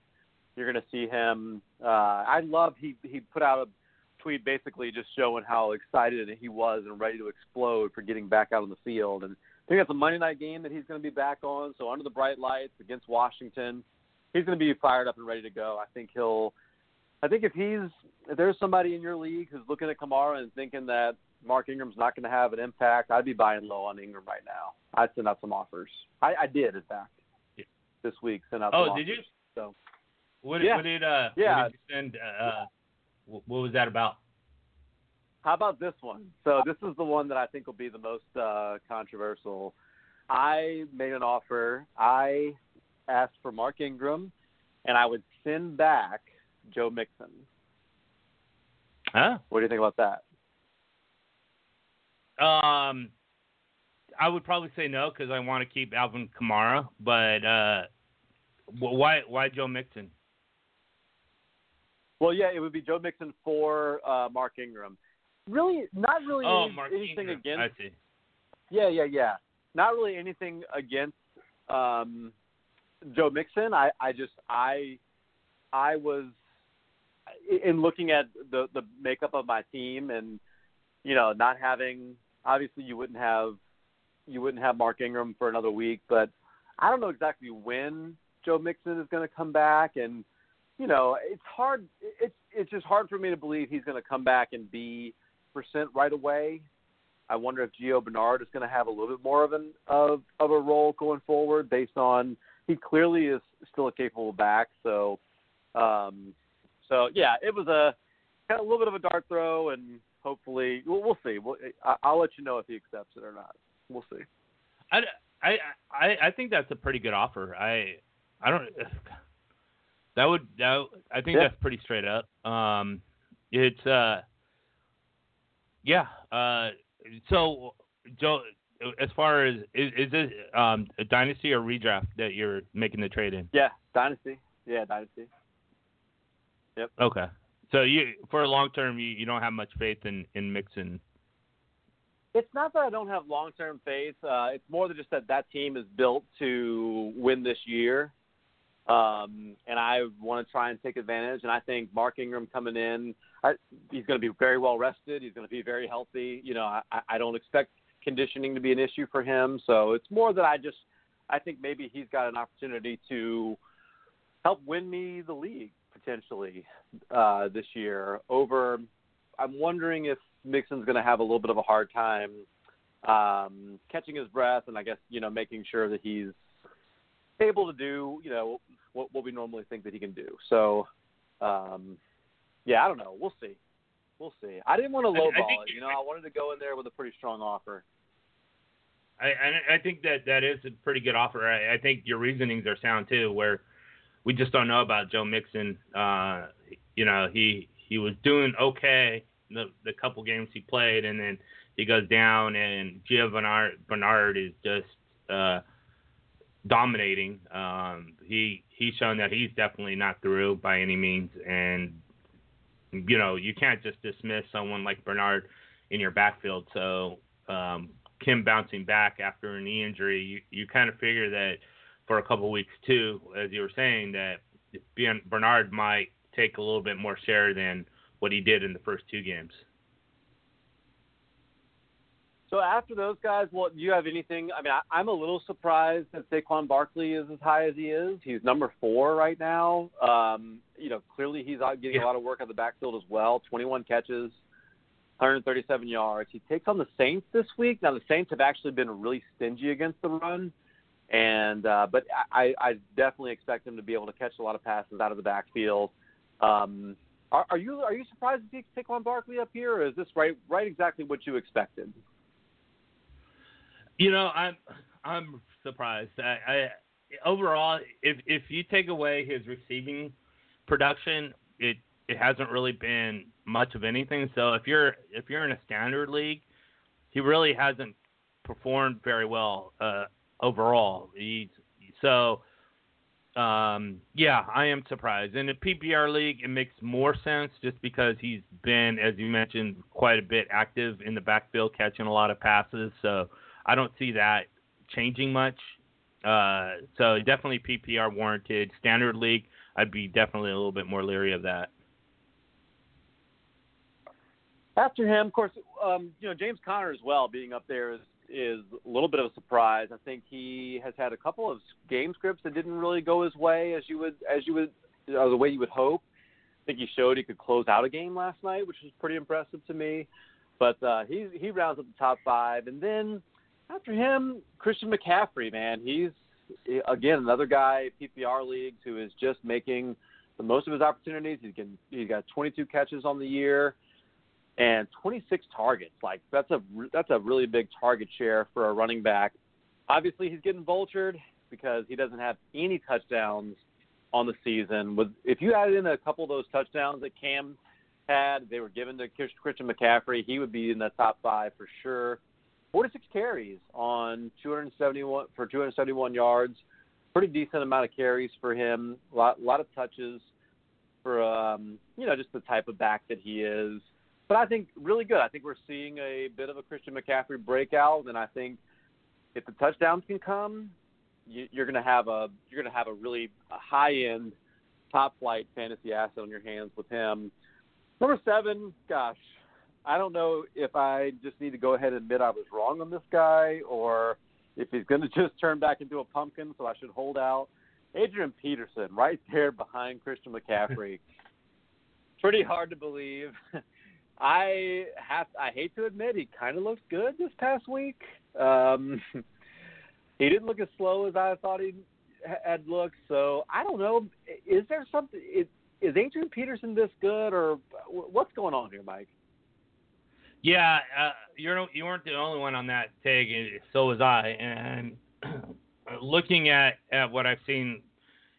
Speaker 2: you're going to see him. Uh, I love he he put out a tweet basically just showing how excited he was and ready to explode for getting back out on the field. And I think that's a Monday night game that he's going to be back on. So under the bright lights against Washington, he's going to be fired up and ready to go. I think he'll I think if he's if there's somebody in your league who's looking at Kamara and thinking that Mark Ingram's not going to have an impact, I'd be buying low on Ingram right now. I'd send out some offers. I, I did, in fact. This week. Send out.
Speaker 3: Oh,
Speaker 2: did
Speaker 3: you?
Speaker 2: So.
Speaker 3: What,
Speaker 2: yeah.
Speaker 3: what did uh?
Speaker 2: Yeah.
Speaker 3: What did you send? Uh, what was that about?
Speaker 2: How about this one? So this is the one that I think will be the most uh, controversial. I made an offer. I asked for Mark Ingram, and I would send back Joe Mixon.
Speaker 3: Huh?
Speaker 2: What do you think about that?
Speaker 3: Um, I would probably say no because I want to keep Alvin Kamara. But uh, why why Joe Mixon?
Speaker 2: Well, yeah, it would be Joe Mixon for uh, Mark Ingram. Really, not really
Speaker 3: Oh,
Speaker 2: any-
Speaker 3: Mark
Speaker 2: anything
Speaker 3: Ingram.
Speaker 2: against.
Speaker 3: I see.
Speaker 2: Yeah, yeah, yeah. Not really anything against um, Joe Mixon. I, I just, I, I was in looking at the the makeup of my team, and you know, not having. Obviously, you wouldn't have, you wouldn't have Mark Ingram for another week, but I don't know exactly when Joe Mixon is going to come back, and you know, it's hard. It's it's just hard for me to believe he's going to come back and be percent right away. I wonder if Gio Bernard is going to have a little bit more of an of of a role going forward, based on he clearly is still a capable back. So, um, so yeah, it was a kind of a little bit of a dart throw, and hopefully we'll, we'll see. We'll, I, I'll let you know if he accepts it or not. We'll see.
Speaker 3: I, I, I, I think that's a pretty good offer. I I don't. That would that I think
Speaker 2: Yeah.
Speaker 3: that's pretty straight up. Um, it's uh, yeah. Uh, so Joe, as far as is, is this um a dynasty or redraft that you're making the trade in?
Speaker 2: Yeah, dynasty. Yeah, dynasty. Yep.
Speaker 3: Okay. So you for a long term you, you don't have much faith in in Mixon.
Speaker 2: It's not that I don't have long term faith. Uh, it's more than just that that team is built to win this year. Um, and I want to try and take advantage. And I think Mark Ingram coming in, I, he's going to be very well rested. He's going to be very healthy. You know, I, I don't expect conditioning to be an issue for him. So it's more that I just, I think maybe he's got an opportunity to help win me the league potentially uh, this year. Over, I'm wondering if Mixon's going to have a little bit of a hard time um, catching his breath, and I guess you know making sure that he's able to do you know what what we normally think that he can do. So, um, yeah, I don't know. We'll see. We'll see. I didn't want to lowball
Speaker 3: think-
Speaker 2: it. You know, I wanted to go in there with a pretty strong offer.
Speaker 3: I, I I think that that is a pretty good offer. I, I think your reasonings are sound too. Where we just don't know about Joe Mixon. Uh, you know, he he was doing okay the the couple games he played, and then he goes down, and Gio Bernard Bernard is just uh, dominating. Um, he he's shown that he's definitely not through by any means, and you know you can't just dismiss someone like Bernard in your backfield. So um, Kim bouncing back after a knee injury, you, you kind of figure that for a couple weeks too, as you were saying, that Bernard might take a little bit more share than what he did in the first two games.
Speaker 2: So after those guys, well, do you have anything? I mean, I, I'm a little surprised that Saquon Barkley is as high as he is. He's number four right now. Um, you know, clearly he's out getting
Speaker 3: Yeah.
Speaker 2: a lot of work on the backfield as well. 21 catches, 137 yards. He takes on the Saints this week. Now the Saints have actually been really stingy against the run, and uh, but I, I definitely expect him to be able to catch a lot of passes out of the backfield. Um, are, are you are you surprised to see Saquon Barkley up here, or is this right right exactly what you expected?
Speaker 3: You know, I'm I'm surprised. I, I overall, if if you take away his receiving production, it it hasn't really been much of anything. So if you're if you're in a standard league, he really hasn't performed very well uh, overall. He's so um, yeah, I am surprised. In a PPR league, it makes more sense just because he's been, as you mentioned, quite a bit active in the backfield, catching a lot of passes. So I don't see that changing much. Uh, so definitely PPR warranted. Standard league, I'd be definitely a little bit more leery of that.
Speaker 2: After him, of course, um, you know James Conner as well being up there is is a little bit of a surprise. I think he has had a couple of game scripts that didn't really go his way as you would as you would uh, the way you would hope. I think he showed he could close out a game last night, which was pretty impressive to me. But uh, he he rounds up the top five, and then after him, Christian McCaffrey, man, he's again another guy PPR leagues who is just making the most of his opportunities. He's getting, he's got 22 catches on the year and 26 targets. Like that's a that's a really big target share for a running back. Obviously, he's getting vultured because he doesn't have any touchdowns on the season. With if you added in a couple of those touchdowns that Cam had, they were given to Christian McCaffrey, he would be in the top five for sure. 46 carries on 271 for 271 yards. Pretty decent amount of carries for him. A lot, a lot of touches. for um, you know just the type of back that he is. But I think really good. I think we're seeing a bit of a Christian McCaffrey breakout, and I think if the touchdowns can come, you, you're going to have a you're going to have a really high end, top flight fantasy asset on your hands with him. Number seven, gosh, I don't know if I just need to go ahead and admit I was wrong on this guy, or if he's going to just turn back into a pumpkin, so I should hold out. Adrian Peterson, right there behind Christian McCaffrey. Pretty hard to believe. I have I hate to admit he kind of looked good this past week. Um, he didn't look as slow as I thought he had looked. So I don't know. Is there something? Is, is Adrian Peterson this good, or what's going on here, Mike?
Speaker 3: Yeah, uh, you're you weren't the only one on that take. So was I. And looking at at what I've seen,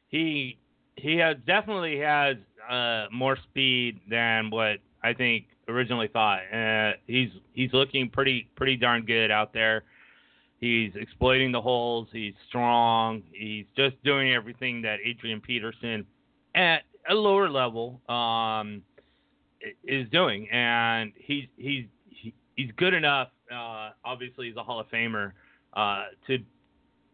Speaker 3: he he has definitely has uh, more speed than what I think originally thought. Uh, he's he's looking pretty pretty darn good out there. He's exploiting the holes. He's strong. He's just doing everything that Adrian Peterson at a lower level um, is doing, and he's he's he's good enough. Uh, obviously, he's a Hall of Famer uh, to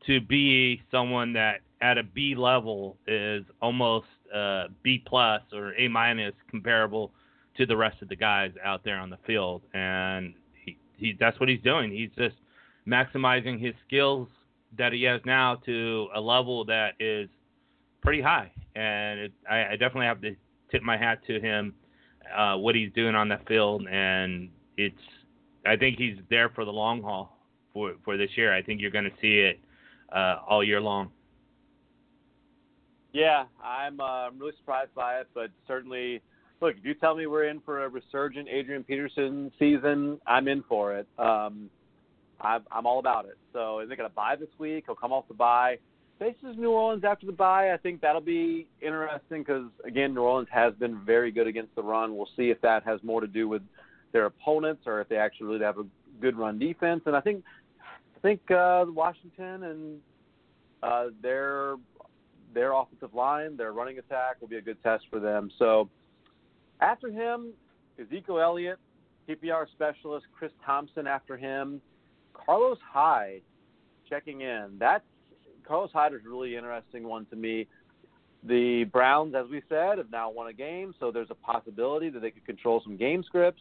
Speaker 3: to be someone that at a B level is almost uh, B plus or A minus comparable to the rest of the guys out there on the field, and he, he that's what he's doing. He's just maximizing his skills that he has now to a level that is pretty high, and it, I, I, definitely have to tip my hat to him uh, what he's doing on that field, and it's I think he's there for the long haul for for this year. I think you're going to see it uh, all year long.
Speaker 2: Yeah, I'm uh, really surprised by it, but certainly look, if you tell me we're in for a resurgent Adrian Peterson season, I'm in for it. Um, I'm, I'm all about it. So is it going to buy this week? He'll come off the bye. Faces New Orleans after the bye. I think that'll be interesting because again, New Orleans has been very good against the run. We'll see if that has more to do with their opponents or if they actually really have a good run defense. And I think I think uh, Washington and uh, their their offensive line, their running attack will be a good test for them. So after him, Ezekiel Elliott, PPR specialist, Chris Thompson after him, Carlos Hyde checking in. That's Carlos Hyde is a really interesting one to me. The Browns, as we said, have now won a game, so there's a possibility that they could control some game scripts.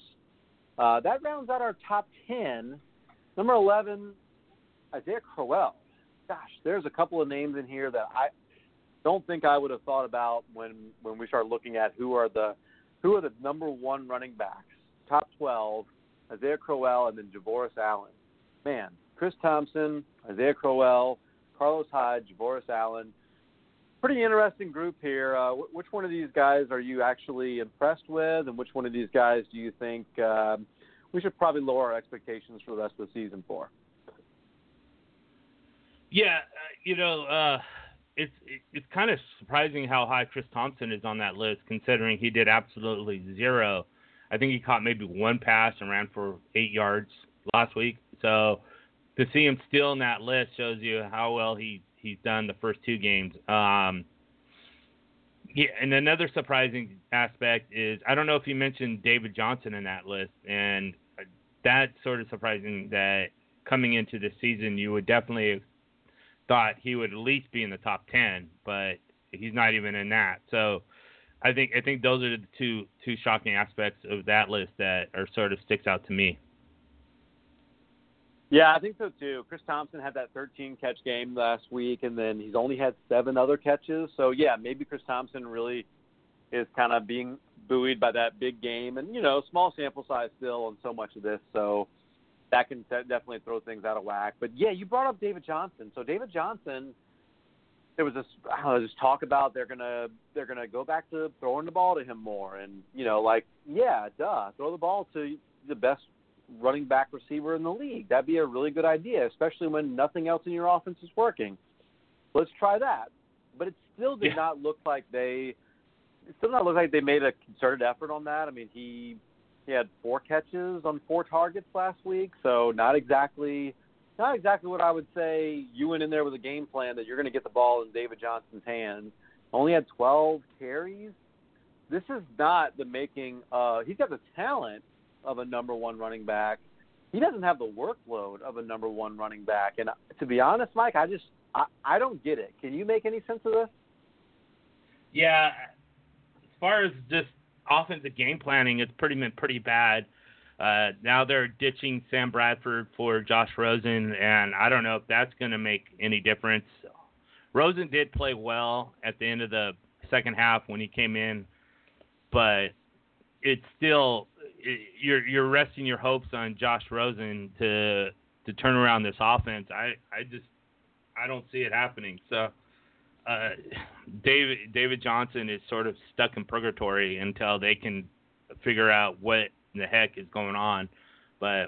Speaker 2: Uh, that rounds out our top 10. Number 11, Isaiah Crowell. Gosh, there's a couple of names in here that I don't think I would have thought about when when we start looking at who are the who are the number one running backs, top 12, Isaiah Crowell, and then Javorius Allen. Man, Chris Thompson, Isaiah Crowell, Carlos Hyde, Javorius Allen. Pretty interesting group here. Uh, which one of these guys are you actually impressed with, and which one of these guys do you think uh, we should probably lower our expectations for the rest of the season for?
Speaker 3: Yeah, uh, you know, uh, it's it's kind of surprising how high Chris Thompson is on that list, considering he did absolutely zero. I think he caught maybe one pass and ran for eight yards last week. So to see him still in that list shows you how well he he's done the first two games. Um, yeah, and another surprising aspect is I don't know if you mentioned David Johnson in that list, and that's sort of surprising that coming into the season you would definitely thought he would at least be in the top ten, but he's not even in that. So I think I think those are the two two shocking aspects of that list that are sort of sticks out to me.
Speaker 2: Yeah, I think so too. Chris Thompson had that 13 catch game last week, and then he's only had seven other catches. So yeah, maybe Chris Thompson really is kind of being buoyed by that big game, and you know, small sample size still on so much of this. So that can definitely throw things out of whack. But yeah, you brought up David Johnson. So David Johnson, there was this I don't know, this talk about they're gonna they're gonna go back to throwing the ball to him more, and you know, like yeah, duh, throw the ball to the best running back receiver in the league. That'd be a really good idea, especially when nothing else in your offense is working. Let's try that. But it still did yeah. not look like they. It still not look like they made a concerted effort on that. I mean, he he had four catches on four targets last week, so not exactly not exactly what I would say you went in there with a game plan that you're going to get the ball in David Johnson's hands. Only had 12 carries. this is not the making. Uh, he's got the talent of a number one running back. He doesn't have the workload of a number one running back. And to be honest, Mike, I just I, I don't get it. Can you make any sense of this?
Speaker 3: Yeah, as far as just offensive game planning, it's pretty been pretty bad. Uh, now they're ditching Sam Bradford for Josh Rosen, and I don't know if that's going to make any difference. Rosen did play well at the end of the second half when he came in, but it's still it, you're you're resting your hopes on Josh Rosen to to turn around this offense. I I just I don't see it happening. So uh, David David Johnson is sort of stuck in purgatory until they can figure out what the heck is going on. But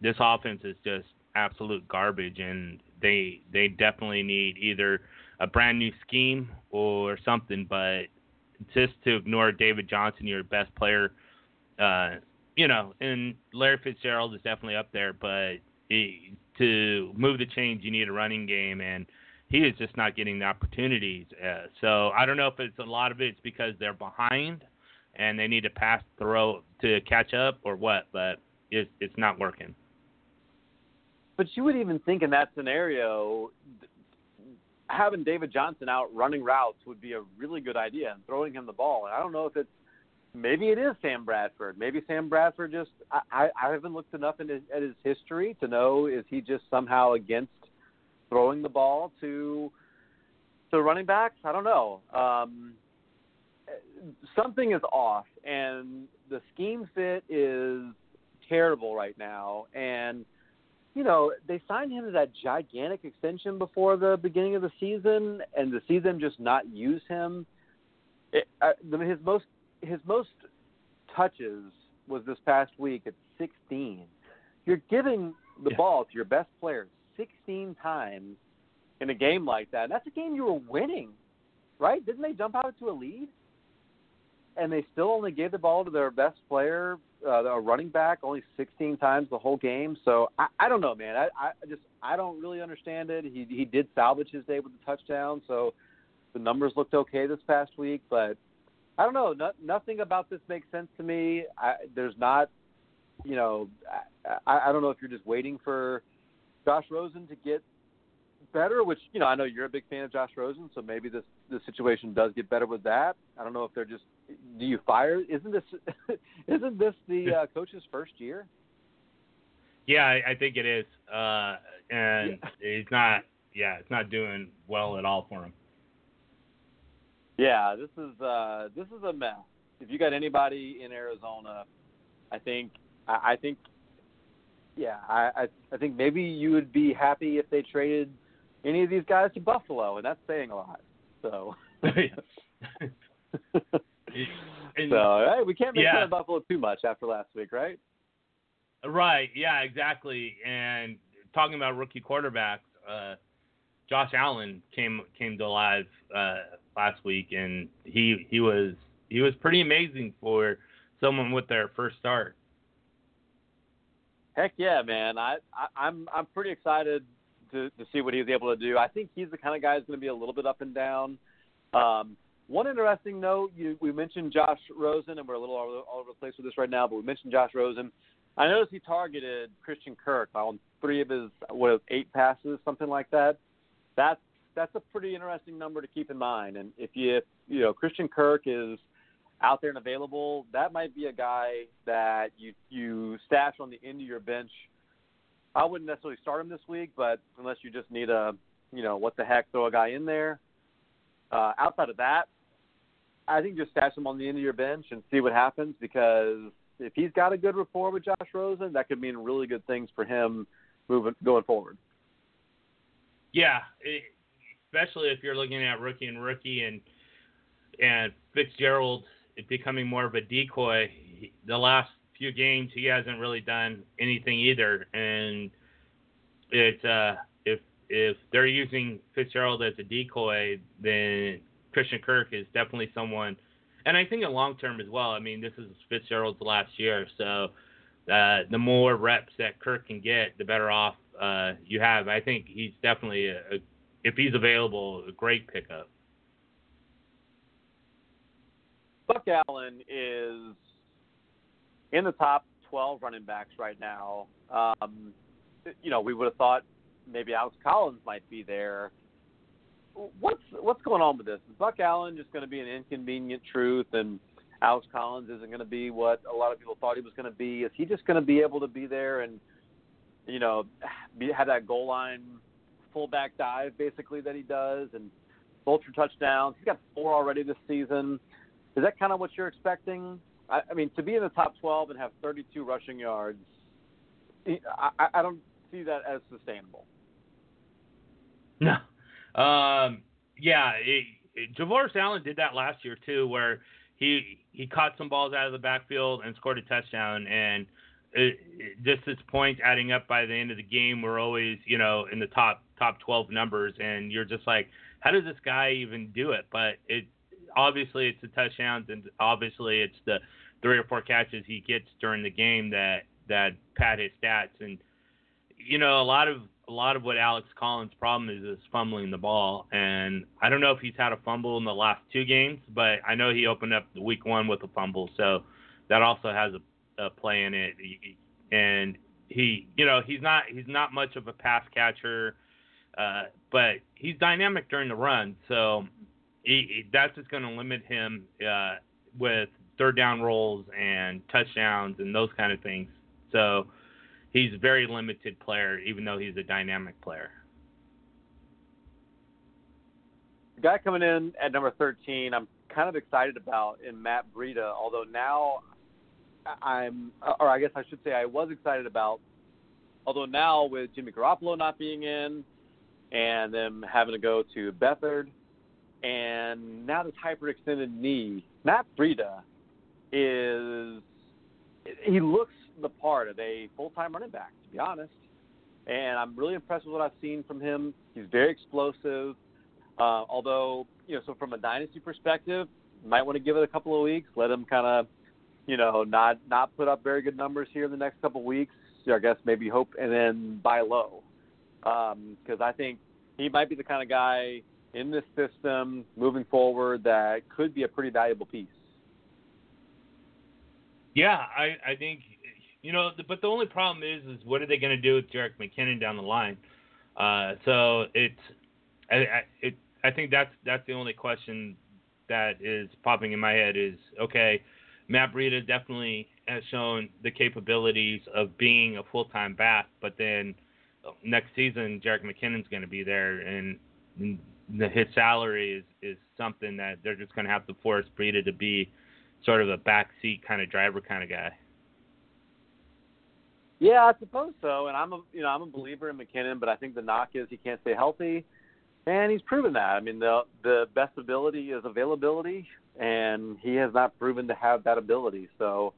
Speaker 3: this offense is just absolute garbage, and they they definitely need either a brand new scheme or something. But just to ignore David Johnson, your best player, uh, you know, and Larry Fitzgerald is definitely up there, but to move the change, you need a running game, and he is just not getting the opportunities. Uh, so I don't know if it's a lot of it's because they're behind and they need to pass throw to catch up or what, but it's it's not working.
Speaker 2: But you would even think in that scenario, having David Johnson out running routes would be a really good idea and throwing him the ball. And I don't know if it's maybe it is Sam Bradford. Maybe Sam Bradford just I, I haven't looked enough his, at his history to know is he just somehow against throwing the ball to to running backs. I don't know. Um, something is off, and the scheme fit is terrible right now. And you know they signed him to that gigantic extension before the beginning of the season, and the season just not use him. It, uh, his most his most touches was this past week at 16. You're giving the yeah. ball to your best player 16 times in a game like that. And that's a game you were winning, right? Didn't they jump out to a lead? And they still only gave the ball to their best player, uh, a running back, only 16 times the whole game. So I, I don't know, man. I, I just I don't really understand it. He he did salvage his day with the touchdown, so the numbers looked okay this past week. But I don't know. No, nothing about this makes sense to me. I, there's not, you know, I, I don't know if you're just waiting for Josh Rosen to get better, which you know I know you're a big fan of Josh Rosen, so maybe this this situation does get better with that. I don't know if they're just do you fire? Isn't this isn't this the uh, coach's first year?
Speaker 3: Yeah, I, I think it is, uh, and yeah. he's not. Yeah, it's not doing well at all for him.
Speaker 2: Yeah, this is uh, this is a mess. If you got anybody in Arizona, I think I, I think yeah, I, I I think maybe you would be happy if they traded any of these guys to Buffalo, and that's saying a lot. So. and, so hey, we can't make yeah. fun of Buffalo too much after last week, right?
Speaker 3: Right. Yeah. Exactly. And talking about rookie quarterbacks, uh, Josh Allen came came to life uh, last week, and he he was he was pretty amazing for someone with their first start.
Speaker 2: Heck yeah, man! I, I I'm I'm pretty excited to to see what he's able to do. I think he's the kind of guy who's going to be a little bit up and down. Um, one interesting note: you, we mentioned Josh Rosen, and we're a little all, all over the place with this right now, but we mentioned Josh Rosen. I noticed he targeted Christian Kirk on three of his what eight passes, something like that. That's that's a pretty interesting number to keep in mind. And if you if, you know Christian Kirk is out there and available, that might be a guy that you you stash on the end of your bench. I wouldn't necessarily start him this week, but unless you just need a you know what the heck, throw a guy in there. Uh, outside of that, I think just stash him on the end of your bench and see what happens because if he's got a good rapport with Josh Rosen, that could mean really good things for him moving going forward.
Speaker 3: Yeah, especially if you're looking at rookie and rookie and and Fitzgerald becoming more of a decoy. The last few games, he hasn't really done anything either, and it's uh, if if they're using Fitzgerald as a decoy, then Christian Kirk is definitely someone, and I think in long term as well. I mean, this is Fitzgerald's last year, so uh, the more reps that Kirk can get, the better off uh, you have. I think he's definitely a, a if he's available, a great pickup.
Speaker 2: Buck Allen is in the top 12 running backs right now. Um, you know, we would have thought maybe Alex Collins might be there. What's what's going on with this? Is Buck Allen just going to be an inconvenient truth, and Alex Collins isn't going to be what a lot of people thought he was going to be? Is he just going to be able to be there and you know be, have that goal line fullback dive basically that he does and vulture touchdowns? He's got four already this season. Is that kind of what you're expecting? I, I mean, to be in the top 12 and have 32 rushing yards, I, I don't see that as sustainable.
Speaker 3: No. Um, yeah, it, Javorius Allen did that last year too, where he he caught some balls out of the backfield and scored a touchdown, and it, it, just his points adding up by the end of the game were always you know in the top top 12 numbers, and you're just like, how does this guy even do it? But it obviously it's the touchdowns, and obviously it's the three or four catches he gets during the game that that pad his stats, and you know a lot of a lot of what Alex Collins' problem is is fumbling the ball, and I don't know if he's had a fumble in the last two games, but I know he opened up the week one with a fumble, so that also has a, a play in it. And he, you know, he's not he's not much of a pass catcher, uh, but he's dynamic during the run, so he, he, that's just going to limit him uh, with third down roles and touchdowns and those kind of things. So he's a very limited player, even though he's a dynamic player.
Speaker 2: The guy coming in at number 13, I'm kind of excited about in Matt Breida, although now I'm, or I guess I should say I was excited about, although now with Jimmy Garoppolo not being in and them having to go to Beathard and now this hyperextended knee, Matt Breida is, he looks the part of a full time running back, to be honest. And I'm really impressed with what I've seen from him. He's very explosive. Uh, although, you know, so from a dynasty perspective, might want to give it a couple of weeks, let him kind of, you know, not not put up very good numbers here in the next couple of weeks. I guess maybe hope and then buy low, because um, I think he might be the kind of guy in this system moving forward that could be a pretty valuable piece.
Speaker 3: Yeah, I, I think you know, but the only problem is, is what are they going to do with Jerick McKinnon down the line? Uh, so it's, I, I, it, I think that's that's the only question that is popping in my head is okay. Matt Breida definitely has shown the capabilities of being a full time back, but then next season Jerick McKinnon's going to be there, and the, his salary is is something that they're just going to have to force Breida to be sort of a backseat kind of driver kind of guy.
Speaker 2: Yeah, I suppose so. And I'm a you know I'm a believer in McKinnon, but I think the knock is he can't stay healthy, and he's proven that. I mean the the best ability is availability, and he has not proven to have that ability. So,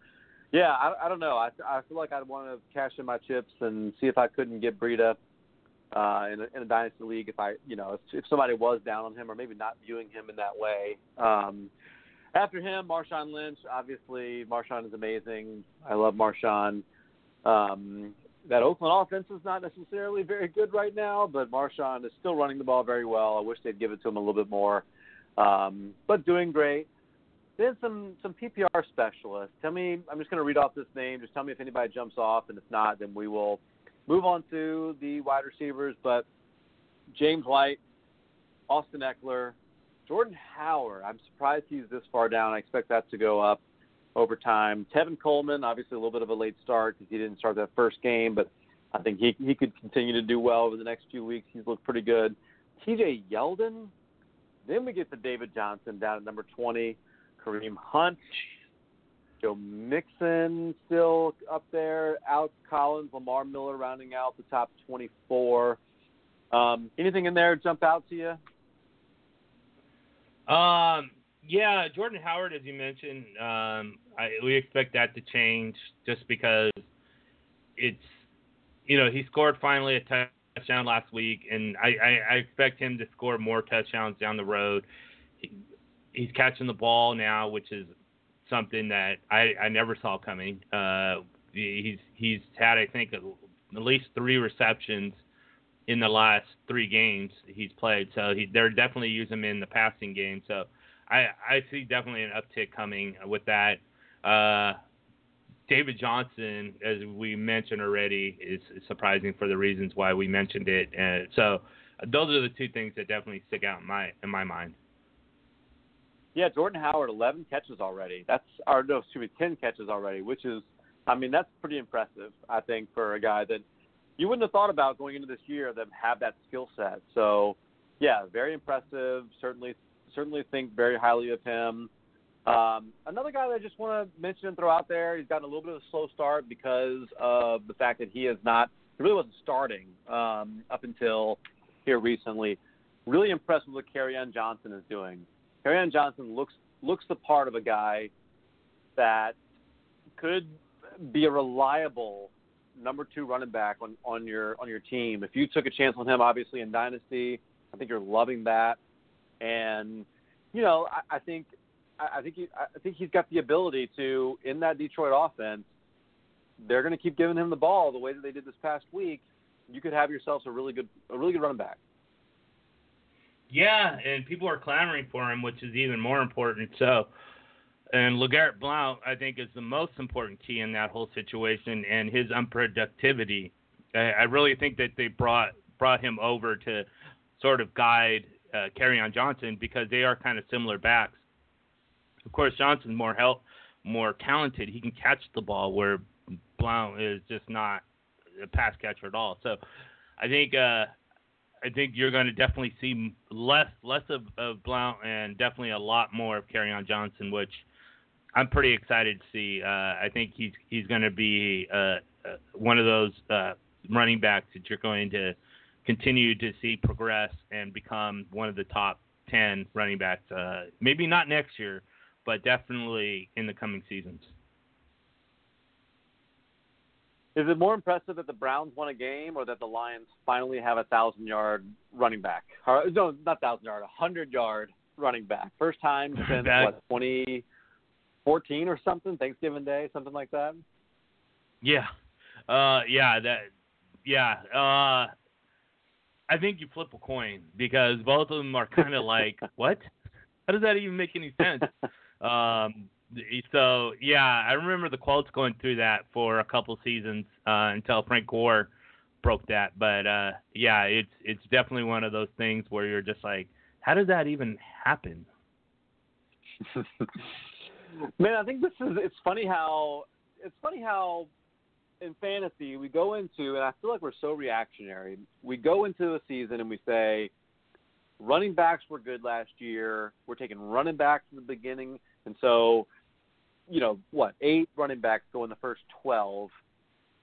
Speaker 2: yeah, I, I don't know. I I feel like I'd want to cash in my chips and see if I couldn't get Breida uh, in, a, in a dynasty league if I you know if, if somebody was down on him or maybe not viewing him in that way. Um, after him, Marshawn Lynch. Obviously, Marshawn is amazing. I love Marshawn. Um, that Oakland offense is not necessarily very good right now, but Marshawn is still running the ball very well. I wish they'd give it to him a little bit more, um, but doing great. Then some some PPR specialists. Tell me, I'm just going to read off this name. Just tell me if anybody jumps off, and if not, then we will move on to the wide receivers. But James White, Austin Ekeler, Jordan Howard. I'm surprised he's this far down. I expect that to go up over time. Tevin Coleman, obviously a little bit of a late start because he didn't start that first game, but I think he he could continue to do well over the next few weeks. He's looked pretty good. T.J. Yeldon. Then we get to David Johnson down at number 20. Kareem Hunt. Joe Mixon still up there. Alex Collins, Lamar Miller rounding out the top 24. Um, anything in there jump out to you?
Speaker 3: Um, yeah, Jordan Howard, as you mentioned, um, I, we expect that to change just because it's, you know, he scored finally a touchdown last week, and I, I, I expect him to score more touchdowns down the road. He, he's catching the ball now, which is something that I, I never saw coming. Uh, he's he's had I think at least three receptions in the last three games he's played, so he, they're definitely using him in the passing game. So I I see definitely an uptick coming with that. Uh, David Johnson, as we mentioned already, is, is surprising for the reasons why we mentioned it, and so those are the two things that definitely stick out in my in my mind.
Speaker 2: Yeah, Jordan Howard, 11 catches already. That's or no, excuse me, 10 catches already, which is, I mean, that's pretty impressive. I think for a guy that you wouldn't have thought about going into this year that have that skill set. So, yeah, very impressive. Certainly, certainly think very highly of him. Um, another guy that I just want to mention and throw out there, he's gotten a little bit of a slow start because of the fact that he is not, he really wasn't starting um, up until here recently. Really impressed with what Kerryon Johnson is doing. Kerryon Johnson looks looks the part of a guy that could be a reliable number two running back on, on your on your team. If you took a chance on him, obviously in Dynasty, I think you're loving that. And you know, I, I think I think he, I think he's got the ability to in that Detroit offense. They're going to keep giving him the ball the way that they did this past week. You could have yourselves a really good a really good running back.
Speaker 3: Yeah, and people are clamoring for him, which is even more important. So, and LeGarrette Blount, I think, is the most important key in that whole situation, and his unproductivity. I, I really think that they brought brought him over to sort of guide uh, Kerryon Johnson because they are kind of similar backs. Of course, Johnson's more help, more talented. He can catch the ball where Blount is just not a pass catcher at all. So, I think uh, I think you're going to definitely see less less of, of Blount and definitely a lot more of Kerryon Johnson, which I'm pretty excited to see. Uh, I think he's he's going to be uh, uh, one of those uh, running backs that you're going to continue to see progress and become one of the top ten running backs. Uh, maybe not next year, but definitely in the coming seasons.
Speaker 2: Is it more impressive that the Browns won a game or that the Lions finally have a thousand yard running back? Or, no, not thousand yard, a hundred yard running back. First time since what twenty fourteen or something, Thanksgiving Day, something like that.
Speaker 3: Yeah, uh, yeah, that, yeah. Uh, I think you flip a coin because both of them are kind of like, what? How does that even make any sense? Um, so yeah, I remember the Colts going through that for a couple seasons uh, until Frank Gore broke that. But uh, yeah, it's it's definitely one of those things where you're just like, how does that even happen?
Speaker 2: Man, I think this is it's funny how it's funny how in fantasy we go into and I feel like we're so reactionary. We go into a season and we say running backs were good last year. We're taking running backs in the beginning, and so you know what, eight running backs go in the first twelve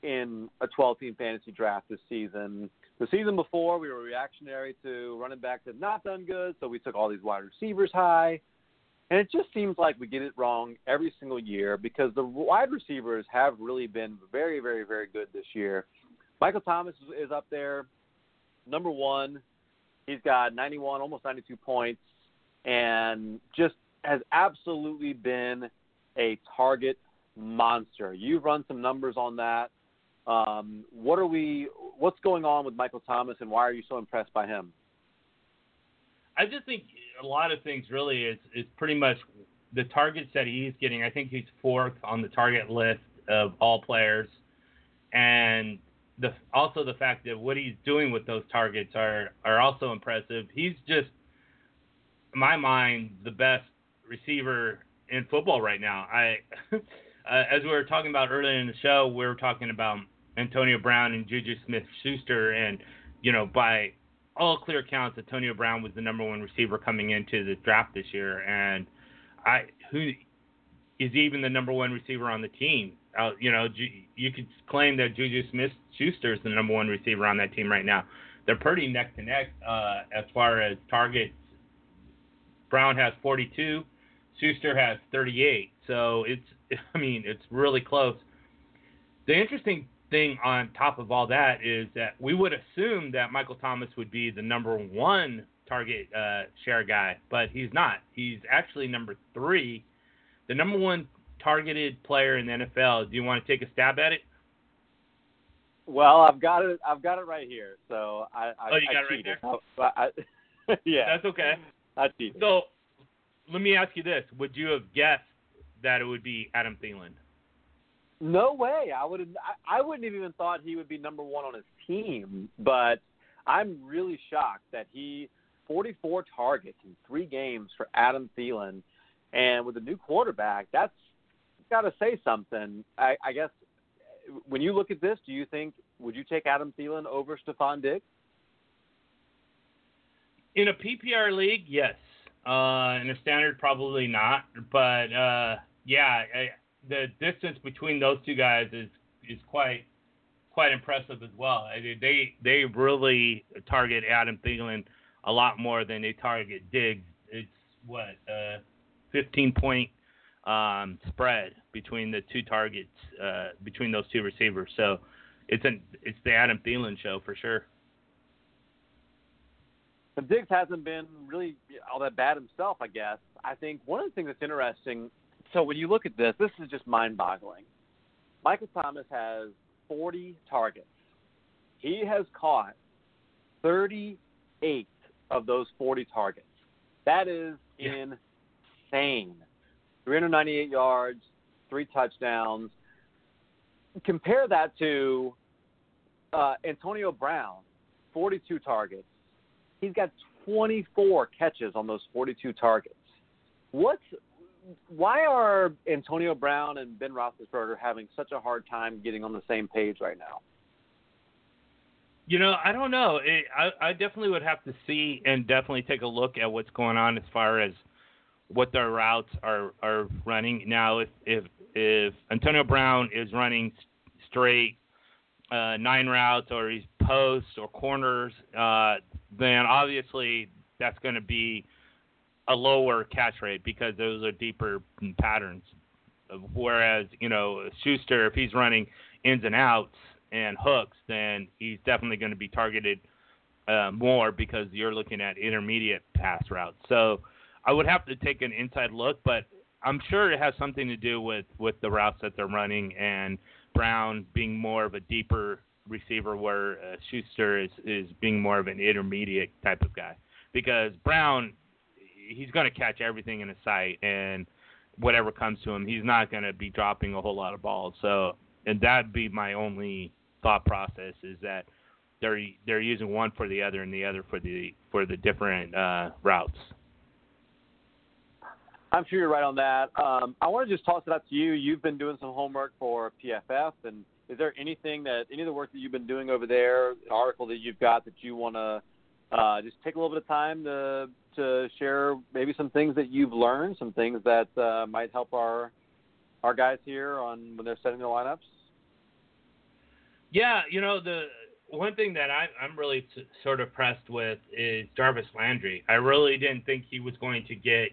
Speaker 2: in a 12 team fantasy draft this season. The season before, we were reactionary to running backs that not done good, so we took all these wide receivers high. And it just seems like we get it wrong every single year because the wide receivers have really been very, very, very good this year. Michael Thomas is up there, number one. He's got 91, almost 92 points, and just has absolutely been a target monster. You've run some numbers on that. Um, what are we? What's going on with Michael Thomas, and why are you so impressed by him?
Speaker 3: I just think a lot of things really is is pretty much the targets that he's getting. I think he's fourth on the target list of all players, and the also the fact that what he's doing with those targets are are also impressive. He's just, in my mind, the best receiver in football right now. I, uh, as we were talking about earlier in the show, we were talking about Antonio Brown and Juju Smith-Schuster, and you know, by all clear accounts, Antonio Brown was the number one receiver coming into the draft this year, and I who is even the number one receiver on the team. Uh, you know, you could claim that Juju Smith-Schuster is the number one receiver on that team right now. They're pretty neck to neck uh, as far as targets. Brown has 42, Schuster has 38. So it's, I mean, it's really close. The interesting thing on top of all that is that we would assume that Michael Thomas would be the number one target uh, share guy, but he's not. He's actually number three, the number one targeted player in the NFL. Do you want to take a stab at it?
Speaker 2: Well, I've got it. I've got it right here. So I. I
Speaker 3: oh, you got
Speaker 2: I
Speaker 3: it right there.
Speaker 2: I, yeah.
Speaker 3: That's okay.
Speaker 2: I cheated.
Speaker 3: So let me ask you this: Would you have guessed that it would be Adam Thielen?
Speaker 2: No way. I would. I, I wouldn't have even thought he would be number one on his team. But I'm really shocked that he 44 targets in three games for Adam Thielen, and with a new quarterback, that's got to say something. I, I guess when you look at this, do you think would you take Adam Thielen over Stefon Diggs?
Speaker 3: In a PPR league, yes. Uh, in a standard, probably not. But uh, yeah, I, the distance between those two guys is is quite quite impressive as well. They they really target Adam Thielen a lot more than they target Diggs. It's what uh, 15 point um, spread between the two targets uh, between those two receivers. So it's an it's the Adam Thielen show for sure.
Speaker 2: But Diggs hasn't been really all that bad himself, I guess. I think one of the things that's interesting. So when you look at this, this is just mind-boggling. Michael Thomas has 40 targets. He has caught 38 of those 40 targets. That is yeah. insane. 398 yards, three touchdowns. Compare that to uh, Antonio Brown, 42 targets. He's got 24 catches on those 42 targets. What's why are Antonio Brown and Ben Roethlisberger having such a hard time getting on the same page right now?
Speaker 3: You know, I don't know. It, I I definitely would have to see and definitely take a look at what's going on as far as what their routes are are running now. If if if Antonio Brown is running straight uh, nine routes or he's posts or corners, uh, then obviously that's going to be a lower catch rate because those are deeper patterns. Whereas you know Schuster, if he's running ins and outs and hooks, then he's definitely going to be targeted uh, more because you're looking at intermediate pass routes. So I would have to take an inside look, but I'm sure it has something to do with with the routes that they're running and Brown being more of a deeper receiver, where uh, Schuster is is being more of an intermediate type of guy. Because Brown, he's going to catch everything in his sight and whatever comes to him, he's not going to be dropping a whole lot of balls. So, and that'd be my only thought process is that they're they're using one for the other and the other for the for the different uh, routes.
Speaker 2: I'm sure you're right on that. Um, I want to just toss it out to you. You've been doing some homework for PFF, and is there anything that any of the work that you've been doing over there, an article that you've got that you want to uh, just take a little bit of time to to share maybe some things that you've learned, some things that uh, might help our our guys here on when they're setting their lineups?
Speaker 3: Yeah, you know the one thing that I, I'm really t- sort of pressed with is Jarvis Landry. I really didn't think he was going to get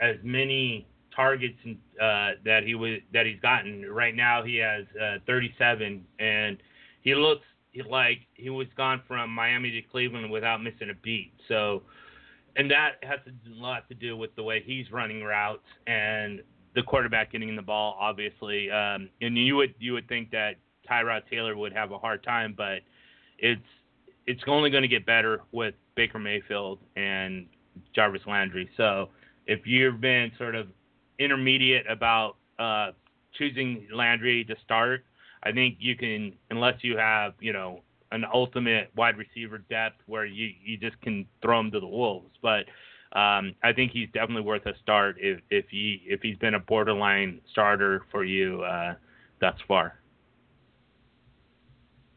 Speaker 3: as many targets uh, that he was that he's gotten. Right now, he has uh, 37, and he looks like he was gone from Miami to Cleveland without missing a beat. So, and that has a lot to do with the way he's running routes and the quarterback getting the ball, obviously. Um, and you would you would think that Tyrod Taylor would have a hard time, but it's it's only going to get better with Baker Mayfield and Jarvis Landry. So if you've been sort of intermediate about uh, choosing Landry to start, I think you can, unless you have, you know, an ultimate wide receiver depth where you, you just can throw him to the wolves. But um, I think he's definitely worth a start if if he if he's been a borderline starter for you uh, thus far.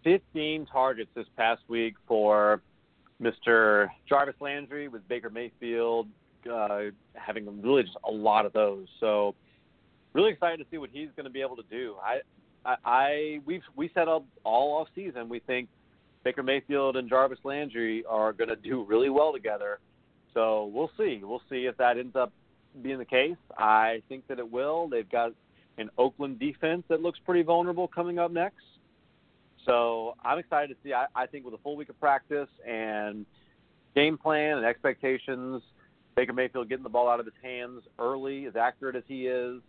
Speaker 2: 15 targets this past week for Mr. Jarvis Landry with Baker Mayfield uh, having really just a lot of those. So really excited to see what he's going to be able to do. I, I, I we've we said all, all off season we think Baker Mayfield and Jarvis Landry are going to do really well together. So we'll see. We'll see if that ends up being the case. I think that it will. They've got an Oakland defense that looks pretty vulnerable coming up next. So I'm excited to see. I, I think with a full week of practice and game plan and expectations, Baker Mayfield getting the ball out of his hands early, as accurate as he is.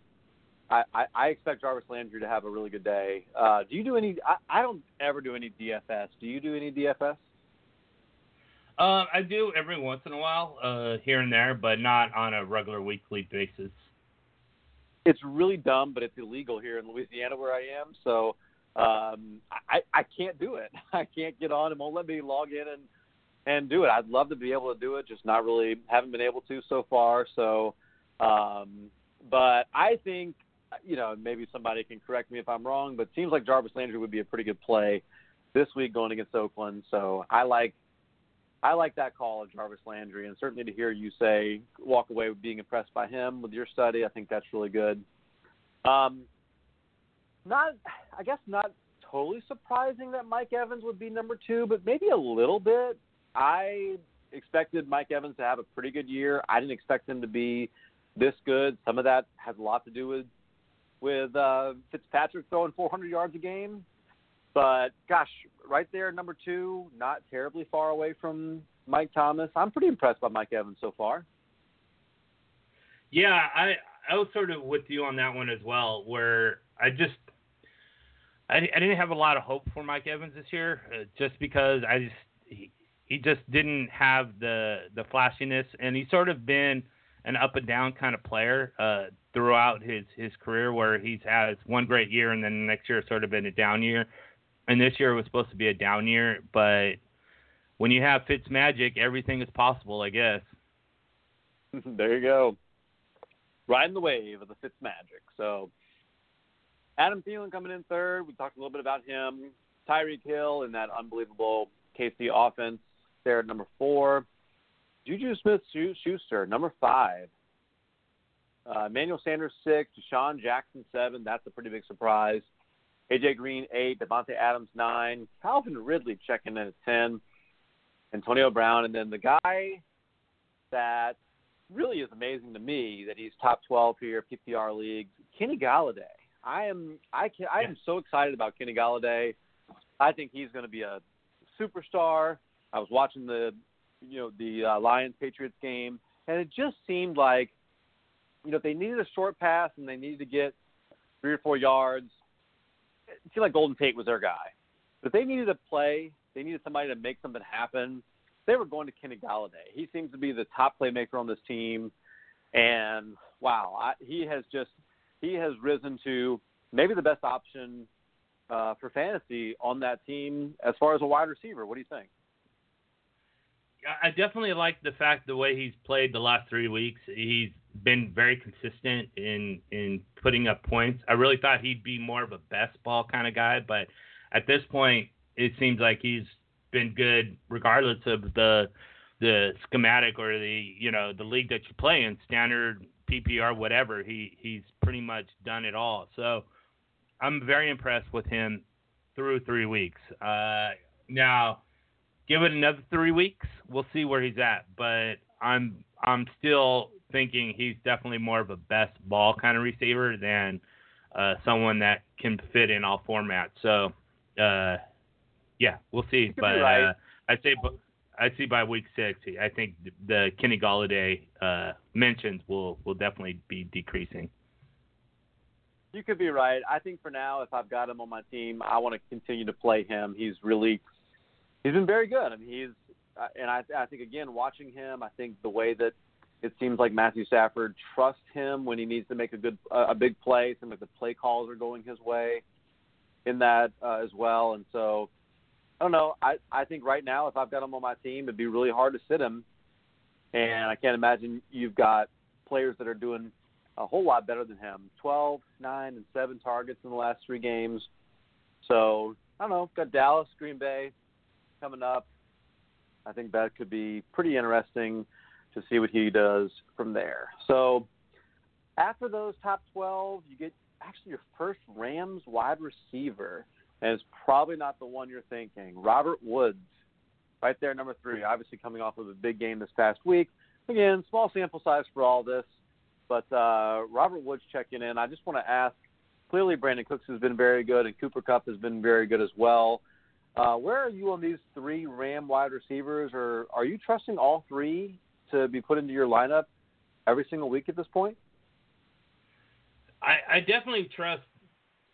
Speaker 2: I, I, I expect Jarvis Landry to have a really good day. Uh, do you do any? I, I don't ever do any DFS. Do you do any DFS?
Speaker 3: Uh, I do every once in a while, uh, here and there, but not on a regular weekly basis.
Speaker 2: It's really dumb, but it's illegal here in Louisiana where I am. So um, I I can't do it. I can't get on. It won't let me log in and and do it. I'd love to be able to do it, just not really haven't been able to so far. So, um, but I think you know maybe somebody can correct me if I'm wrong, but it seems like Jarvis Landry would be a pretty good play this week going against Oakland. So I like I like that call of Jarvis Landry, and certainly to hear you say walk away being impressed by him with your study, I think that's really good. Um, not, I guess, not totally surprising that Mike Evans would be number two, but maybe a little bit. I expected Mike Evans to have a pretty good year. I didn't expect him to be this good. Some of that has a lot to do with with uh, Fitzpatrick throwing 400 yards a game. But gosh, right there, number two, not terribly far away from Mike Thomas. I'm pretty impressed by Mike Evans so far.
Speaker 3: Yeah, I I was sort of with you on that one as well. Where I just I, I didn't have a lot of hope for Mike Evans this year, uh, just because I just he just didn't have the the flashiness, and he's sort of been an up and down kind of player uh, throughout his his career, where he's has one great year and then the next year sort of been a down year and this year was supposed to be a down year, but when you have Fitz magic, everything is possible, I guess.
Speaker 2: there you go. Riding the wave of the Fitz magic. So Adam Thielen coming in third. We talked a little bit about him. Tyreek Hill in that unbelievable KC offense there at number four. Juju Smith Schuster, number five. Uh, Emmanuel Sanders, six. DeSean Jackson, seven. That's a pretty big surprise. AJ Green eight, Davante Adams nine, Calvin Ridley checking in at ten, Antonio Brown, and then the guy that really is amazing to me that he's top twelve here PPR leagues, Kenny Golladay. I am I can I am so excited about Kenny Golladay. I think he's going to be a superstar. I was watching the you know the uh, Lions Patriots game, and it just seemed like you know if they needed a short pass and they needed to get three or four yards, it seemed like Golden Tate was their guy. But they needed a play, they needed somebody to make something happen. They were going to Kenny Golladay. He seems to be the top playmaker on this team, and wow, I, he has just he has risen to maybe the best option uh, for fantasy on that team as far as a wide receiver. What do you think?
Speaker 3: I definitely like the fact the way he's played the last three weeks. He's been very consistent in in putting up points. I really thought he'd be more of a best ball kind of guy, but at this point, it seems like he's been good regardless of the the schematic or the you know the league that you play in, standard PPR, whatever. He he's pretty much done it all. So I'm very impressed with him through three weeks. Uh, now, give it another three weeks, we'll see where he's at. But I'm I'm still thinking he's definitely more of a best ball kind of receiver than uh, someone that can fit in all formats. So, uh, yeah, we'll see. But
Speaker 2: right.
Speaker 3: uh, I say, I see by week six, I think the Kenny Golladay uh, mentions will will definitely be decreasing.
Speaker 2: You could be right. I think for now, if I've got him on my team, I want to continue to play him. He's really, he's been very good. I mean, he's, uh, and I, I think again, watching him, I think the way that it seems like Matthew Stafford trusts him when he needs to make a good a big play. Seems like the play calls are going his way in that uh, as well. And so I don't know. I I think right now if I've got him on my team, it'd be really hard to sit him. And I can't imagine you've got players that are doing a whole lot better than him. 12, 9, and 7 targets in the last three games. So, I don't know. Got Dallas, Green Bay coming up. I think that could be pretty interesting to see what he does from there. So after those top 12, you get actually your first Rams wide receiver, and it's probably not the one you're thinking. Robert Woods, right there, number three, obviously coming off of a big game this past week. Again, small sample size for all this, but uh, Robert Woods checking in. I just want to ask. Clearly, Brandin Cooks has been very good, and Cooper Kupp has been very good as well. Uh, where are you on these three Ram wide receivers, or are you trusting all three to be put into your lineup every single week at this point?
Speaker 3: I, I definitely trust.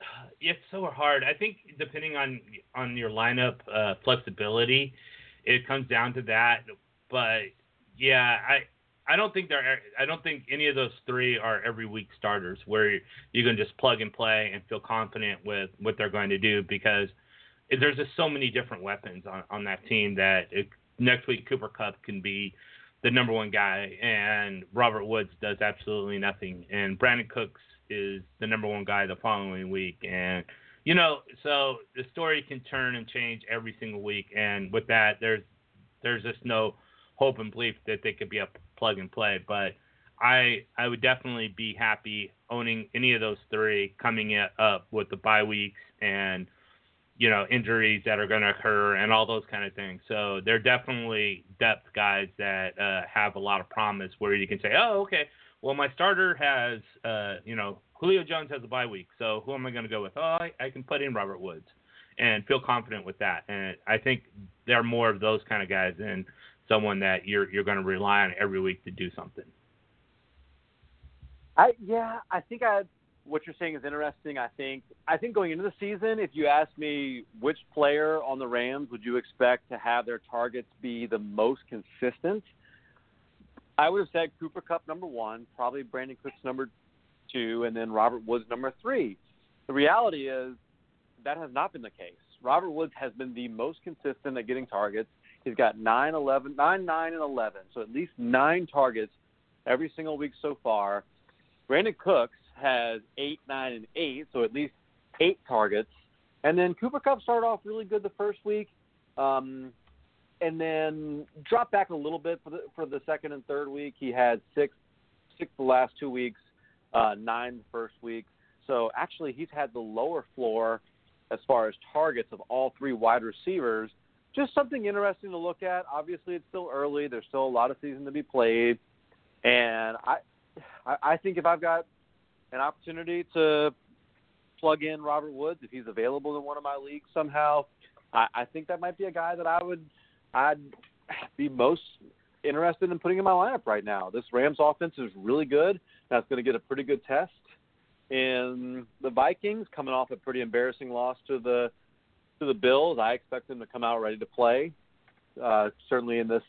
Speaker 3: It's so hard. I think depending on on your lineup uh, flexibility, it comes down to that. But yeah, I I don't think they're I don't think any of those three are every week starters where you can just plug and play and feel confident with what they're going to do because there's just so many different weapons on, on that team that it, next week Cooper Kupp can be the number one guy and Robert Woods does absolutely nothing. And Brandin Cooks is the number one guy the following week. And you know so the story can turn and change every single week. And with that there's there's just no hope and belief that they could be a plug and play. But I I would definitely be happy owning any of those three coming up with the bye weeks and you know injuries that are going to occur and all those kind of things. So they're definitely depth guys that uh, have a lot of promise where you can say, oh, okay, well my starter has uh, you know Julio Jones has a bye week, so who am I going to go with? Oh, I, I can put in Robert Woods and feel confident with that. And I think they're more of those kind of guys than someone that you're you're going to rely on every week to do something.
Speaker 2: I yeah, I think I what you're saying is interesting. I think I think going into the season, if you ask me which player on the Rams would you expect to have their targets be the most consistent, I would have said Cooper Kupp number one, probably Brandin Cooks number two, and then Robert Woods number three. The reality is that has not been the case. Robert Woods has been the most consistent at getting targets. He's got 9, 11, 9, 9, and 11, so at least nine targets every single week so far. Brandin Cooks has eight, nine, and eight, so at least eight targets. And then Cooper Kupp started off really good the first week, um, and then dropped back a little bit for the for the second and third week. He had six, six the last two weeks, uh, nine the first week. So actually, he's had the lower floor as far as targets of all three wide receivers. Just something interesting to look at. Obviously, it's still early. There's still a lot of season to be played, and I, I think if I've got an opportunity to plug in Robert Woods if he's available in one of my leagues somehow, I, I think that might be a guy that I would I'd be most interested in putting in my lineup right now. This Rams offense is really good. That's going to get a pretty good test And the Vikings, coming off a pretty embarrassing loss to the to the Bills. I expect them to come out ready to play, uh, certainly in this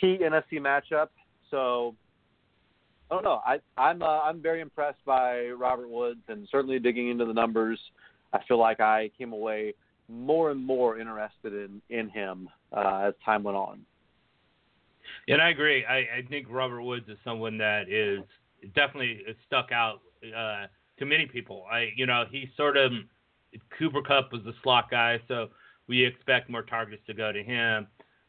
Speaker 2: key NFC matchup. So I don't know. I, I'm uh, I'm very impressed by Robert Woods, and certainly digging into the numbers, I feel like I came away more and more interested in in him uh, as time went on.
Speaker 3: And I agree. I, I think Robert Woods is someone that is definitely stuck out uh, to many people. I, you know, he sort of Cooper Kupp was the slot guy, so we expect more targets to go to him.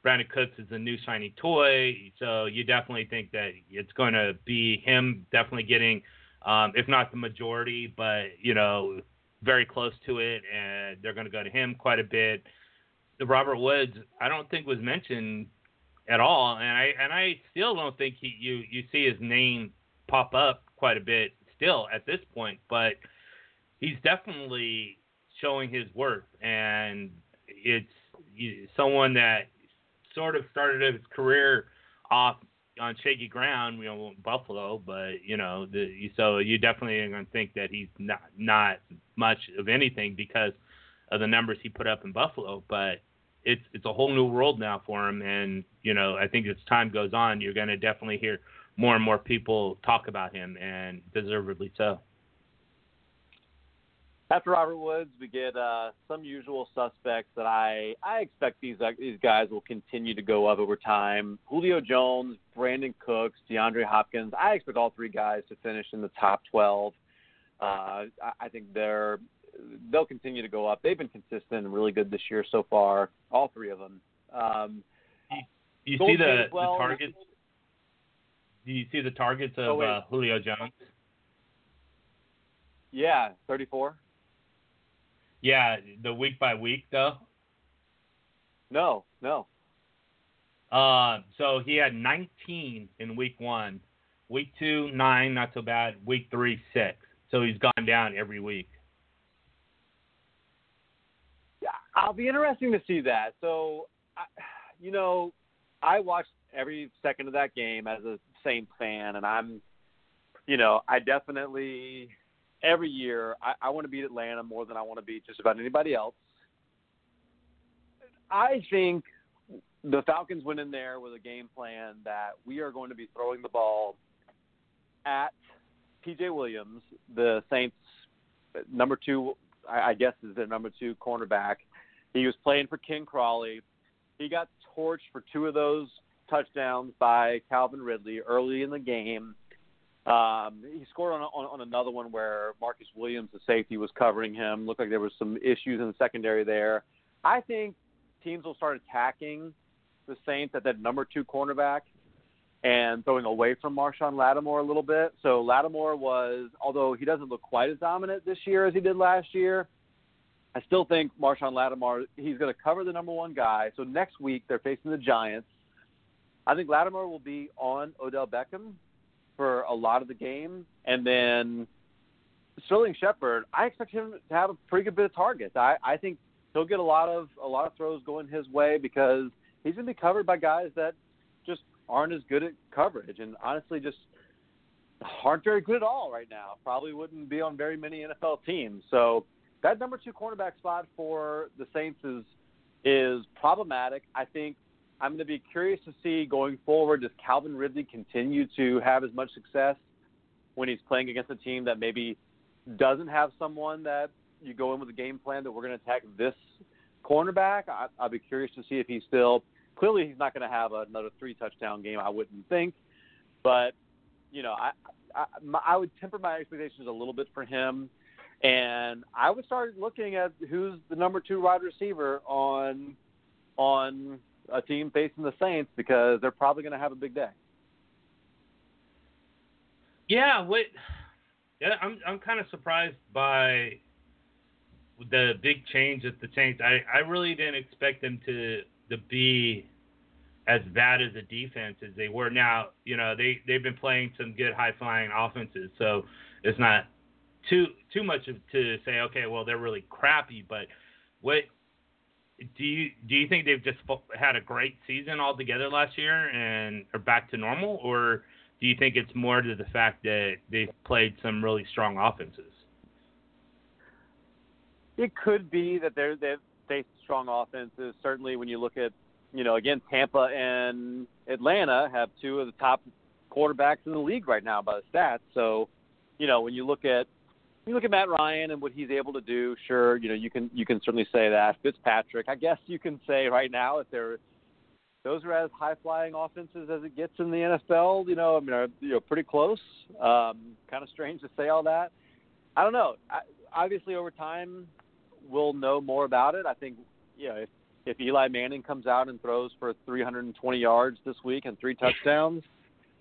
Speaker 3: Brandin Cooks is a new shiny toy, so you definitely think that it's going to be him definitely getting, um, if not the majority, but you know, very close to it, and they're going to go to him quite a bit. The Robert Woods, I don't think was mentioned at all, and I and I still don't think he you you see his name pop up quite a bit still at this point, but he's definitely showing his worth, and it's someone that sort of started his career off on shaky ground, you know, Buffalo, but you know, the, so you definitely are going to think that he's not not much of anything because of the numbers he put up in Buffalo, but it's it's a whole new world now for him, and you know, I think as time goes on, you're going to definitely hear more and more people talk about him, and deservedly so.
Speaker 2: After Robert Woods, we get uh, some usual suspects that I I expect these uh, these guys will continue to go up over time. Julio Jones, Brandin Cooks, DeAndre Hopkins. I expect all three guys to finish in the top 12. Uh, I, I think they're they'll continue to go up. They've been consistent and really good this year so far. All three of them. Um,
Speaker 3: you, you see the, well, the targets? Do you see the targets of oh, uh, Julio Jones?
Speaker 2: Yeah, 34.
Speaker 3: Yeah, the week by week though.
Speaker 2: No, no.
Speaker 3: Uh, so he had 19 in week one. Week two, nine, not so bad. Week three, six. So he's gone down every week.
Speaker 2: Yeah, I'll be interesting to see that. So, I, you know, I watched every second of that game as a Saints fan, and I'm, you know, I definitely every year I, I want to beat Atlanta more than I want to beat just about anybody else. I think the Falcons went in there with a game plan that we are going to be throwing the ball at PJ Williams, the Saints number two, I guess is their number two cornerback. He was playing for Ken Crawley. He got torched for two of those touchdowns by Calvin Ridley early in the game. Um, he scored on, on on another one where Marcus Williams, the safety, was covering him. Looked like there was some issues in the secondary there. I think teams will start attacking the Saints at that number two cornerback and throwing away from Marshon Lattimore a little bit. So Lattimore was, although he doesn't look quite as dominant this year as he did last year, I still think Marshon Lattimore, he's going to cover the number one guy. So next week they're facing the Giants. I think Lattimore will be on Odell Beckham for a lot of the game, and then Sterling Shepard, I expect him to have a pretty good bit of targets. I, I think he'll get a lot of a lot of throws going his way because he's going to be covered by guys that just aren't as good at coverage, and honestly, just aren't very good at all right now. Probably wouldn't be on very many NFL teams. So that number two cornerback spot for the Saints is is problematic. I think I'm going to be curious to see going forward. Does Calvin Ridley continue to have as much success when he's playing against a team that maybe doesn't have someone that you go in with a game plan that we're going to attack this cornerback? I, I'll be curious to see if he's still. Clearly, he's not going to have another three touchdown game. I wouldn't think, but you know, I I, I would temper my expectations a little bit for him and I would start looking at who's the number two wide receiver on on a team facing the Saints because they're probably going to have a big day.
Speaker 3: Yeah, what? Yeah, I'm I'm kind of surprised by the big change at the Saints. I I really didn't expect them to to be as bad as a defense as they were. Now, you know, they they've been playing some good high flying offenses, so it's not too too much to say okay, well they're really crappy, but what do you do you think they've just had a great season altogether last year and are back to normal, or do you think it's more to the fact that they've played some really strong offenses?
Speaker 2: It could be that they're they've faced strong offenses. Certainly, when you look at you know again Tampa and Atlanta have two of the top quarterbacks in the league right now by the stats. So, you know when you look at you look at Matt Ryan and what he's able to do, sure, you know, you can you can certainly say that. Fitzpatrick, I guess you can say right now if they're those are as high flying offenses as it gets in the NFL, you know, I mean, are you know pretty close. Um, kind of strange to say all that. I don't know. I, obviously, over time, we'll know more about it. I think, you know, if if Eli Manning comes out and throws for 320 yards this week and three touchdowns,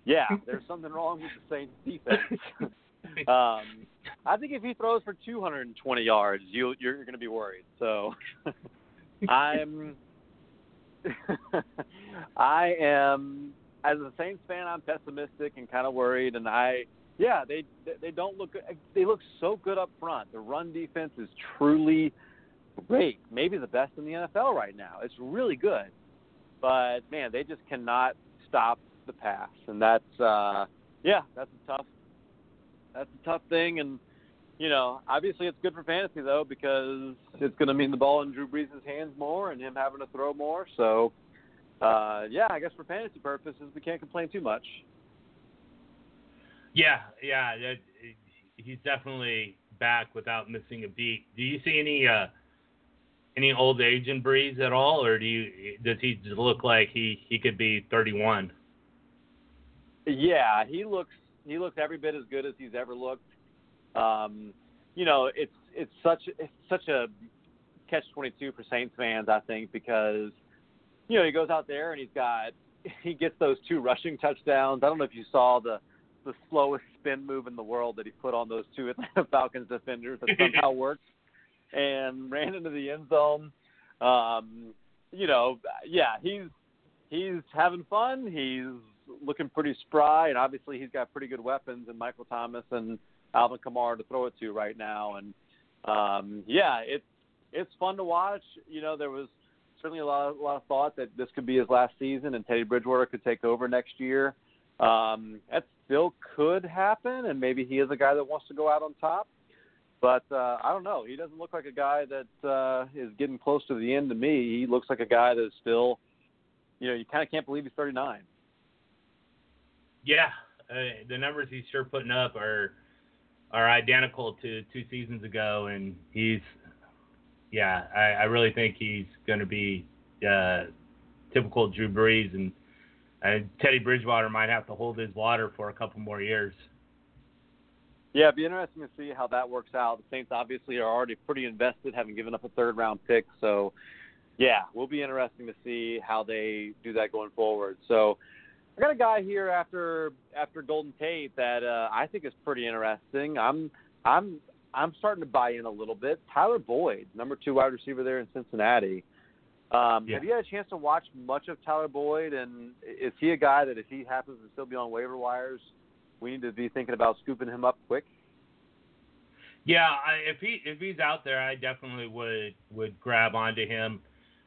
Speaker 2: yeah, there's something wrong with the Saints defense. um, I think if he throws for 220 yards, you you're going to be worried. So I'm I am as a Saints fan, I'm pessimistic and kind of worried. And I yeah, they they don't look they look so good up front. The run defense is truly great, maybe the best in the NFL right now. It's really good, but man, they just cannot stop the pass, and that's uh, yeah, that's a tough that's a tough thing, and you know, obviously it's good for fantasy though because it's going to mean the ball in Drew Brees' hands more and him having to throw more. So, uh, yeah, I guess for fantasy purposes we can't complain too much.
Speaker 3: Yeah, yeah, it, he's definitely back without missing a beat. Do you see any uh, any old age in Brees at all, or do you does he look like he he could be 31?
Speaker 2: Yeah, he looks he looks every bit as good as he's ever looked. Um, you know, it's it's such it's such a catch twenty two for Saints fans, I think, because you know he goes out there and he's got he gets those two rushing touchdowns. I don't know if you saw the the slowest spin move in the world that he put on those two Atlanta Falcons defenders that somehow worked and ran into the end zone. Um, you know, yeah, he's he's having fun. He's looking pretty spry, and obviously he's got pretty good weapons in Michael Thomas and Alvin Kamara to throw it to right now. And um, yeah, it's it's fun to watch. You know, there was certainly a lot of, a lot of thought that this could be his last season and Teddy Bridgewater could take over next year. Um, that still could happen, and maybe he is a guy that wants to go out on top. But uh, I don't know. He doesn't look like a guy that uh, is getting close to the end to me. He looks like a guy that is still you know, you kind of can't believe he's 39.
Speaker 3: Yeah, uh, the numbers he's sure putting up are are identical to two seasons ago, and he's yeah, I, I really think he's going to be uh, typical Drew Brees, and uh, Teddy Bridgewater might have to hold his water for a couple more years.
Speaker 2: Yeah, it'd be interesting to see how that works out. The Saints obviously are already pretty invested, having given up a third round pick. So, yeah, will be interesting to see how they do that going forward. So, I got a guy here after after Golden Tate that uh, I think is pretty interesting. I'm I'm I'm starting to buy in a little bit. Tyler Boyd, number two wide receiver there in Cincinnati. Um,
Speaker 3: Yeah.
Speaker 2: Have you had a chance to watch much of Tyler Boyd? And is he a guy that if he happens to still be on waiver wires, we need to be thinking about scooping him up quick?
Speaker 3: Yeah, I, if he if he's out there, I definitely would would grab onto him.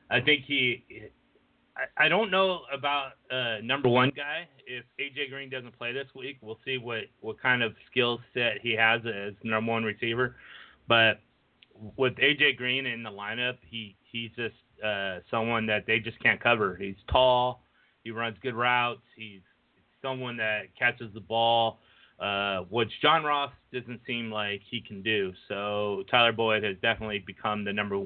Speaker 3: I think he. I, I don't know about uh, number one guy. If AJ Green doesn't play this week, we'll see what what kind of skill set he has as number one receiver. But with AJ Green in the lineup, he he's just uh, someone that they just can't cover. He's tall. He runs good routes. He's someone that catches the ball uh, which John Ross doesn't seem like he can do. So Tyler Boyd has definitely become the number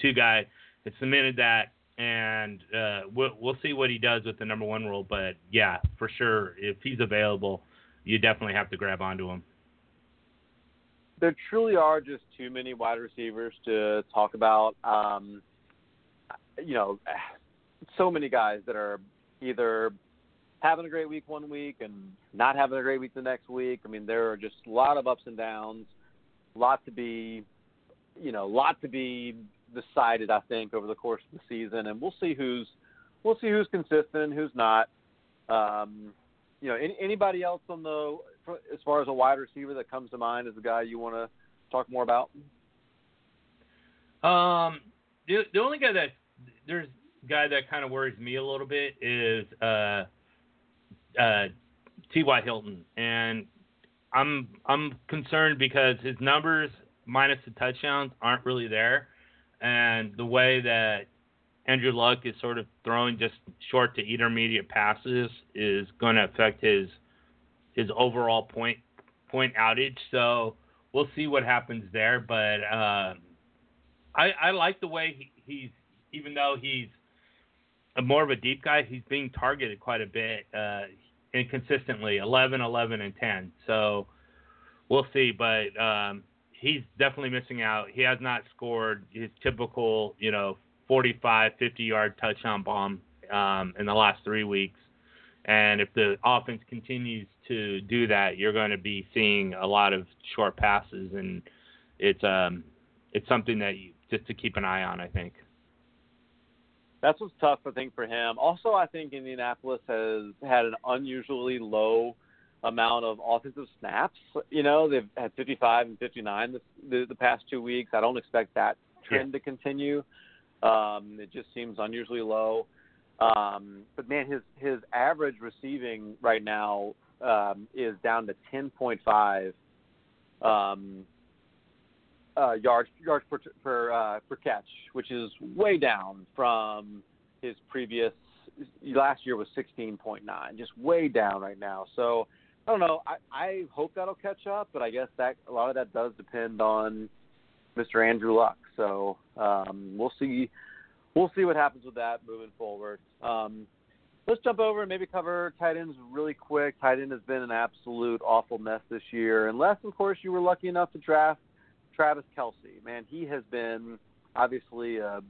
Speaker 3: two guy. Has cemented that, and uh, we'll, we'll see what he does with the number one role. But yeah, for sure, if he's available, you definitely have to grab onto him.
Speaker 2: there truly are just too many wide receivers to talk about. Um, you know, so many guys that are either having a great week one week and not having a great week the next week. I mean, there are just a lot of ups and downs, a lot to be, you know, a lot to be decided. I think over the course of the season, and we'll see who's we'll see who's consistent and who's not. Um, you know, any, anybody else on the as far as a wide receiver that comes to mind as a guy you want to talk more about?
Speaker 3: Um, the the only guy that there's guy that kind of worries me a little bit is uh, uh, T.Y. Hilton, and I'm I'm concerned because his numbers minus the touchdowns aren't really there, and the way that Andrew Luck is sort of throwing just short to intermediate passes is going to affect his his overall point point outage. So we'll see what happens there, but. Um, I, I like the way he, he's, even though he's more of a deep guy, he's being targeted quite a bit uh, and consistently 11, 11, and 10. So we'll see, but um, he's definitely missing out. He has not scored his typical, you know, 45, 50 yard touchdown bomb um, in the last three weeks. And if the offense continues to do that, you're going to be seeing a lot of short passes, and it's um, it's something that you just to keep an eye on. I think.
Speaker 2: That's what's tough, I think, for him. Also, I think Indianapolis has had an unusually low amount of offensive snaps. You know, they've had 55 and 59 this, the, the past two weeks. I don't expect that trend to continue. Um, it just seems unusually low. Um, but man, his his average receiving right now um, is down to 10.5 um, uh, yards yards per per, uh, per catch, which is way down from his previous. Last year was 16.9, just way down right now. So I don't know. I, I hope that'll catch up, but I guess that a lot of that does depend on Mr. Andrew Luck. So um, we'll see. We'll see what happens with that moving forward. Um, let's jump over and maybe cover tight ends really quick. Tight end has been an absolute awful mess this year, unless, of course, you were lucky enough to draft Travis Kelce. Man, he has been obviously uh,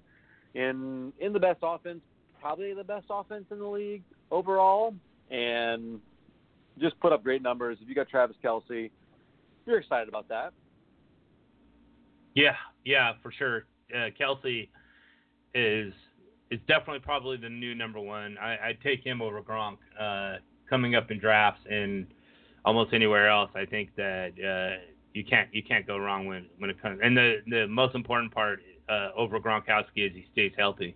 Speaker 2: in in the best offense, probably the best offense in the league overall, and just put up great numbers. If you got Travis Kelce, you're excited about that.
Speaker 3: Yeah, yeah, for sure. Uh, Kelce is is definitely probably the new number one. I, I'd take him over Gronk uh, coming up in drafts and almost anywhere else. I think that uh, you can't you can't go wrong when when it comes. And the the most important part uh, over Gronkowski is he stays healthy.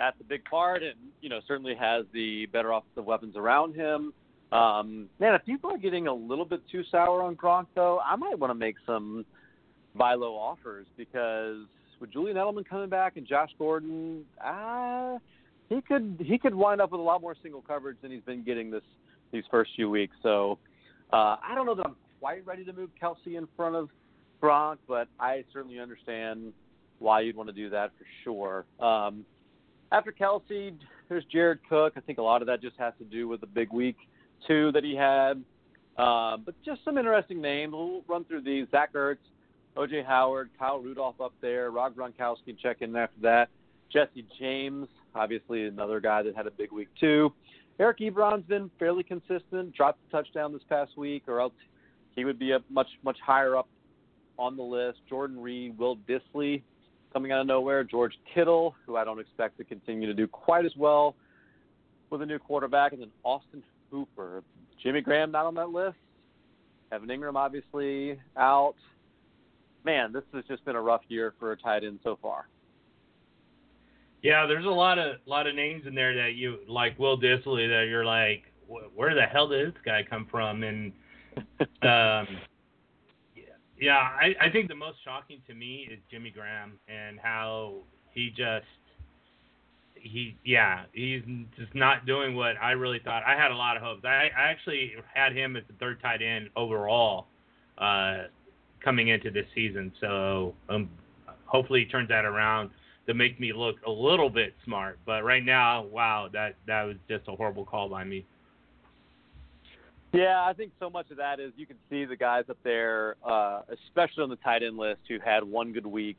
Speaker 2: That's a big part, and you know certainly has the better offensive weapons around him. Um, man, if people are getting a little bit too sour on Gronk, though, I might want to make some buy low offers because with Julian Edelman coming back and Josh Gordon, uh, he could he could wind up with a lot more single coverage than he's been getting this these first few weeks. So uh, I don't know that I'm quite ready to move Kelce in front of Gronk, but I certainly understand why you'd want to do that for sure. Um, after Kelce, there's Jared Cook. I think a lot of that just has to do with the big week two that he had. Uh, but just some interesting names. We'll run through these. Zach Ertz, OJ Howard, Kyle Rudolph up there, Rob Gronkowski check in after that. Jesse James, obviously another guy that had a big week too. Eric Ebron's been fairly consistent, dropped a touchdown this past week, or else he would be a much much higher up on the list. Jordan Reed, Will Dissly, coming out of nowhere. George Kittle, who I don't expect to continue to do quite as well with a new quarterback, and then Austin Hooper. Jimmy Graham not on that list. Evan Engram obviously out. Man, this has just been a rough year for a tight end so far.
Speaker 3: Yeah, there's a lot of lot of names in there that you like Will Dissly that you're like, where the hell did this guy come from? And um, yeah, I, I think the most shocking to me is Jimmy Graham and how he just he yeah he's just not doing what I really thought. I had a lot of hopes. I, I actually had him as the third tight end overall uh, coming into this season. So um, hopefully he turns that around to make me look a little bit smart. But right now, wow, that that was just a horrible call by me.
Speaker 2: Yeah, I think so much of that is you can see the guys up there, uh, especially on the tight end list, who had one good week,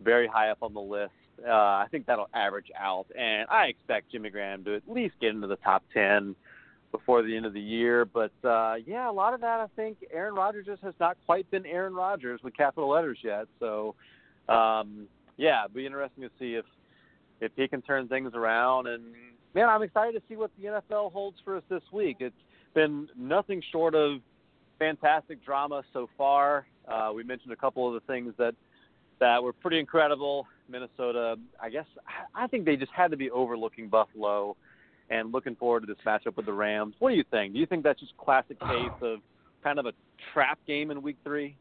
Speaker 2: very high up on the list. Uh, I think that'll average out, and I expect Jimmy Graham to at least get into the top ten before the end of the year. But uh, yeah, a lot of that I think Aaron Rodgers just has not quite been Aaron Rodgers with capital letters yet. So um, yeah, it'd be interesting to see if if he can turn things around. And man, I'm excited to see what the NFL holds for us this week. It's been nothing short of fantastic drama so far. Uh, we mentioned a couple of the things that that were pretty incredible. Minnesota, I guess, I think they just had to be overlooking Buffalo and looking forward to this matchup with the Rams. What do you think? Do you think that's just classic case of kind of a trap game in Week Three?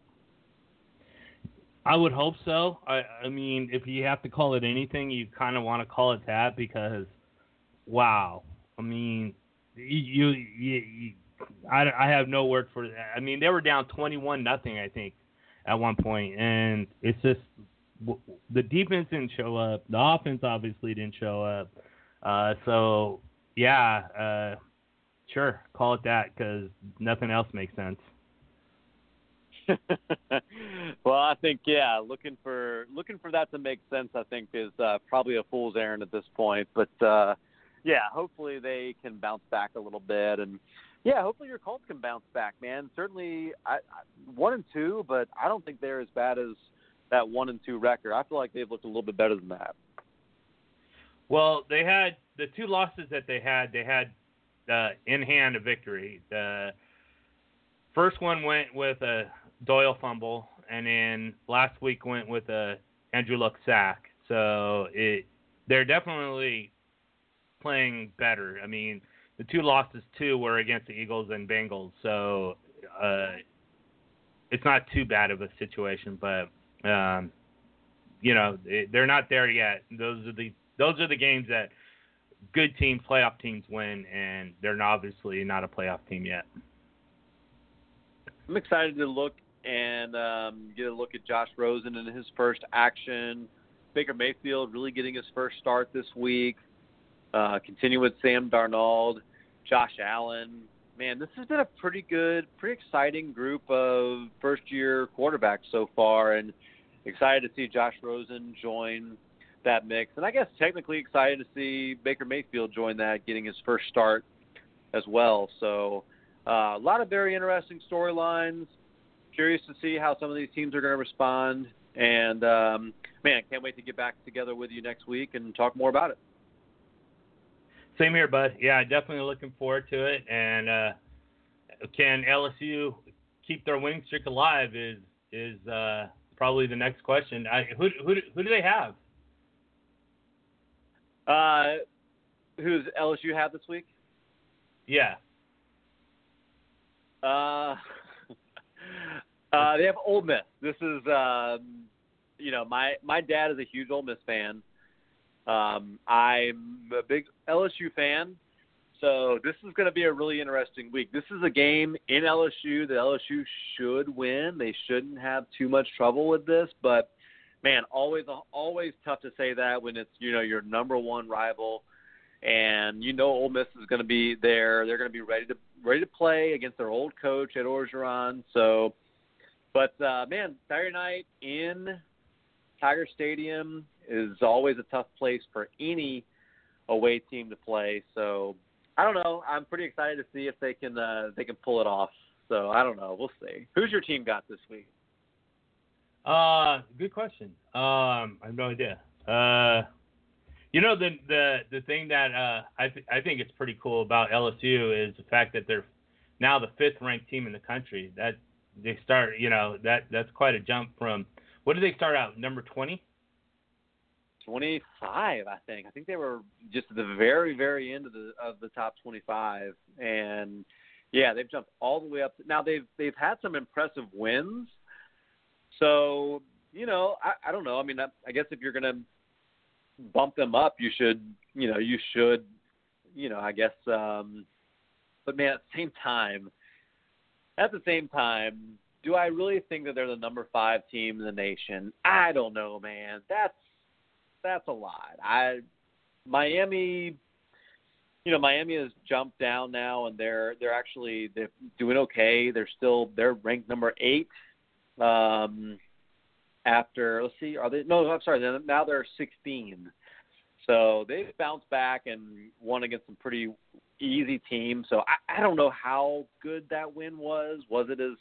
Speaker 3: I would hope so. I, I mean, if you have to call it anything, you kind of want to call it that because, wow. I mean, you, you, you I, I have no word for that. I mean, they were down twenty-one nothing, I think, at one point, and it's just the defense didn't show up. The offense obviously didn't show up. Uh, so yeah, uh, sure, call it that because nothing else makes sense.
Speaker 2: well, I think yeah, looking for looking for that to make sense, I think is uh, probably a fool's errand at this point. But uh, yeah, hopefully they can bounce back a little bit, and yeah, hopefully your Colts can bounce back, man. Certainly, I, I, one and two, but I don't think they're as bad as that one and two record. I feel like they've looked a little bit better than that.
Speaker 3: Well, they had the two losses that they had. They had uh, in hand a victory. The first one went with a Doyle fumble, and then last week went with a Andrew Luck sack. So it they're definitely playing better. I mean, the two losses too were against the Eagles and Bengals, so uh, it's not too bad of a situation. But um, you know, they're not there yet. Those are the those are the games that good teams, playoff teams win, and they're obviously not a playoff team yet.
Speaker 2: I'm excited to look and um, get a look at Josh Rosen in his first action. Baker Mayfield really getting his first start this week. Uh, continue with Sam Darnold, Josh Allen. Man, this has been a pretty good, pretty exciting group of first-year quarterbacks so far, and excited to see Josh Rosen join that mix. And I guess technically excited to see Baker Mayfield join that, getting his first start as well. So uh, a lot of very interesting storylines. Curious to see how some of these teams are going to respond. And um, man, can't wait to get back together with you next week and talk more about it.
Speaker 3: Same here, bud. Yeah, definitely looking forward to it. And uh, can LSU keep their winning streak alive? Is is uh, probably the next question. I, who who who do they have?
Speaker 2: Uh, who's LSU have this week?
Speaker 3: Yeah.
Speaker 2: Uh, uh, they have Ole Miss. This is, um, you know, my my dad is a huge Ole Miss fan. Um, I'm a big LSU fan, so this is going to be a really interesting week. This is a game in LSU that LSU should win. They shouldn't have too much trouble with this, but man, always always tough to say that when it's you know your number one rival, and you know Ole Miss is going to be there. They're going to be ready to ready to play against their old coach Ed Orgeron. So, but uh, man, Saturday night in Tiger Stadium is always a tough place for any away team to play. So I don't know. I'm pretty excited to see if they can uh, they can pull it off. So I don't know. We'll see. Who's your team got this week?
Speaker 3: Uh, good question. Um, I have no idea. Uh, you know the the the thing that uh I th- I think it's pretty cool about LSU is the fact that they're now the fifth ranked team in the country. That they start, you know, that that's quite a jump from what did they start out number twenty?
Speaker 2: 25, I think. I think they were just at the very, very end of the of the top 25, and yeah, they've jumped all the way up. To, now they've they've had some impressive wins. So you know, I, I don't know. I mean, I, I guess if you're gonna bump them up, you should, you know, you should, you know, I guess. um But man, at the same time, at the same time, do I really think that they're the number five team in the nation? I don't know, man. That's that's a lot. I Miami, you know, Miami has jumped down now, and they're they're actually they're doing okay. They're still they're ranked number eight. Um, after let's see, are they? No, I'm sorry. They're, Now they're 16. So they've bounced back and won against some pretty easy teams. So I, I don't know how good that win was. Was it as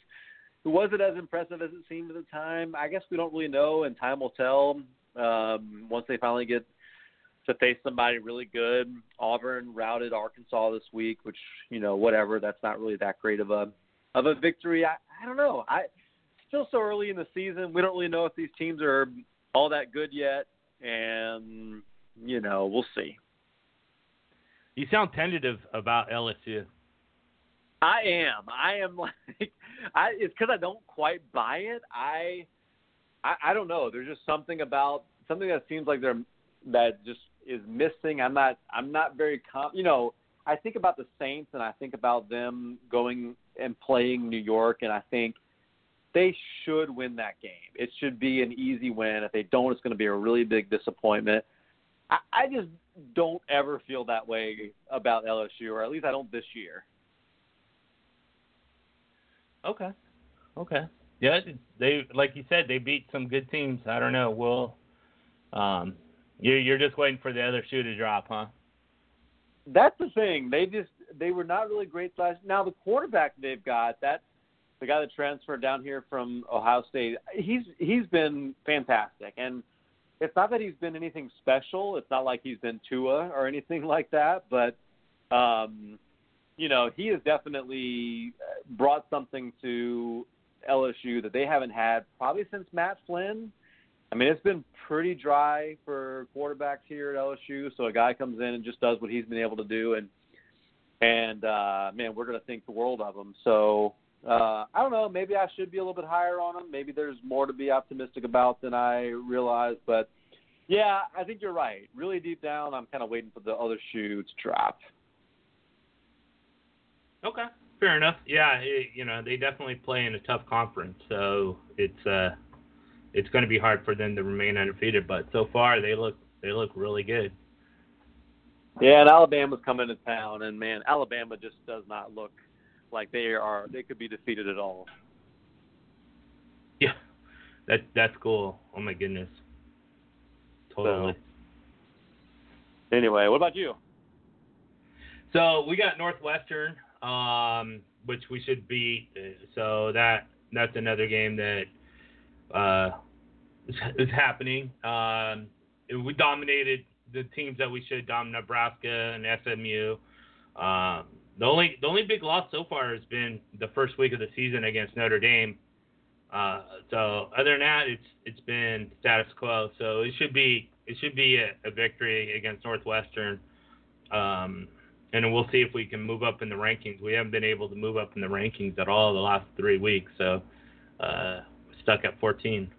Speaker 2: was it as impressive as it seemed at the time? I guess we don't really know, and time will tell um, once they finally get to face somebody really good. Auburn routed Arkansas this week, which you know whatever. That's not really that great of a of a victory. I I don't know. I still so early in the season. We don't really know if these teams are all that good yet, and you know we'll see.
Speaker 3: You sound tentative about LSU.
Speaker 2: I am. I am like I. It's because I don't quite buy it. I I, I don't know. There's just something about something that seems like they're that just is missing. I'm not I'm not very com you know, I think about the Saints and I think about them going and playing New York and I think they should win that game. It should be an easy win. If they don't, it's going to be a really big disappointment. I, I just don't ever feel that way about LSU, or at least I don't this year.
Speaker 3: Okay. Okay. Yeah, they like you said they beat some good teams. I don't know. Well, um, you you're just waiting for the other shoe to drop, huh?
Speaker 2: That's the thing. They just they were not really great last. Now the quarterback they've got that the guy that transferred down here from Ohio State. He's he's been fantastic, and it's not that he's been anything special. It's not like he's been Tua or anything like that, but um, you know he has definitely brought something to LSU that they haven't had probably since Matt Flynn. I mean, it's been pretty dry for quarterbacks here at LSU. So a guy comes in and just does what he's been able to do, and and uh, man, we're to think the world of him. So uh, I don't know. Maybe I should be a little bit higher on him. Maybe there's more to be optimistic about than I realize. But yeah, I think you're right. Really deep down, I'm kind of waiting for the other shoe to drop.
Speaker 3: Okay. Fair enough. Yeah, it, you know they definitely play in a tough conference, so it's uh, it's going to be hard for them to remain undefeated. But so far they look they look really good.
Speaker 2: Yeah, and Alabama's coming to town, and man, Alabama just does not look like they are they could be defeated at all.
Speaker 3: Yeah, that that's cool. Oh my goodness, totally.
Speaker 2: So, anyway, what about you?
Speaker 3: So we got Northwestern um, which we should beat. So that that's another game that uh, is, happening. Um, we dominated the teams that we should dominate, Nebraska and SMU. Um, the only the only big loss so far has been the first week of the season against Notre Dame. Uh, so other than that, it's it's been status quo. So it should be it should be a, a victory against Northwestern. Um, and we'll see if we can move up in the rankings. We haven't been able to move up in the rankings at all the last three weeks, so uh, stuck at 14.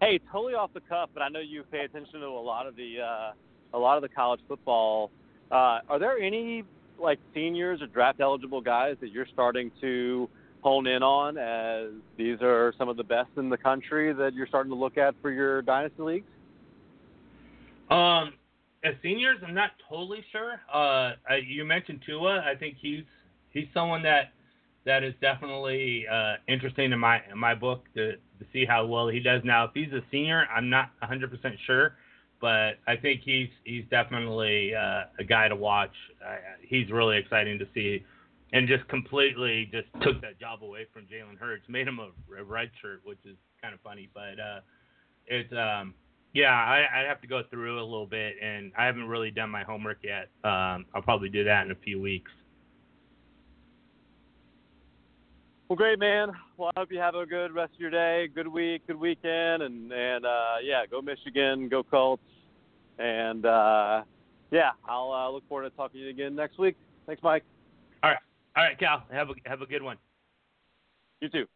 Speaker 2: Hey, totally off the cuff, but I know you pay attention to a lot of the uh, a lot of the college football. Uh, are there any like seniors or draft eligible guys that you're starting to hone in on as these are some of the best in the country that you're starting to look at for your dynasty leagues?
Speaker 3: Um, as seniors, I'm not totally sure. Uh, I, you mentioned Tua. I think he's he's someone that that is definitely uh, interesting in my in my book to to see how well he does. Now, if he's a senior, I'm not 100% sure, but I think he's he's definitely uh, a guy to watch. Uh, he's really exciting to see, and just completely just took that job away from Jalen Hurts, made him a, a red shirt, which is kind of funny, but uh, it's um yeah, I, I have to go through a little bit, and I haven't really done my homework yet. Um, I'll probably do that in a few weeks.
Speaker 2: Well, great, man. Well, I hope you have a good rest of your day, good week, good weekend, and and uh, yeah, go Michigan, go Colts, and uh, yeah, I'll uh, look forward to talking to you again next week. Thanks, Mike.
Speaker 3: All right, all right, Cal. Have a have a good one.
Speaker 2: You too.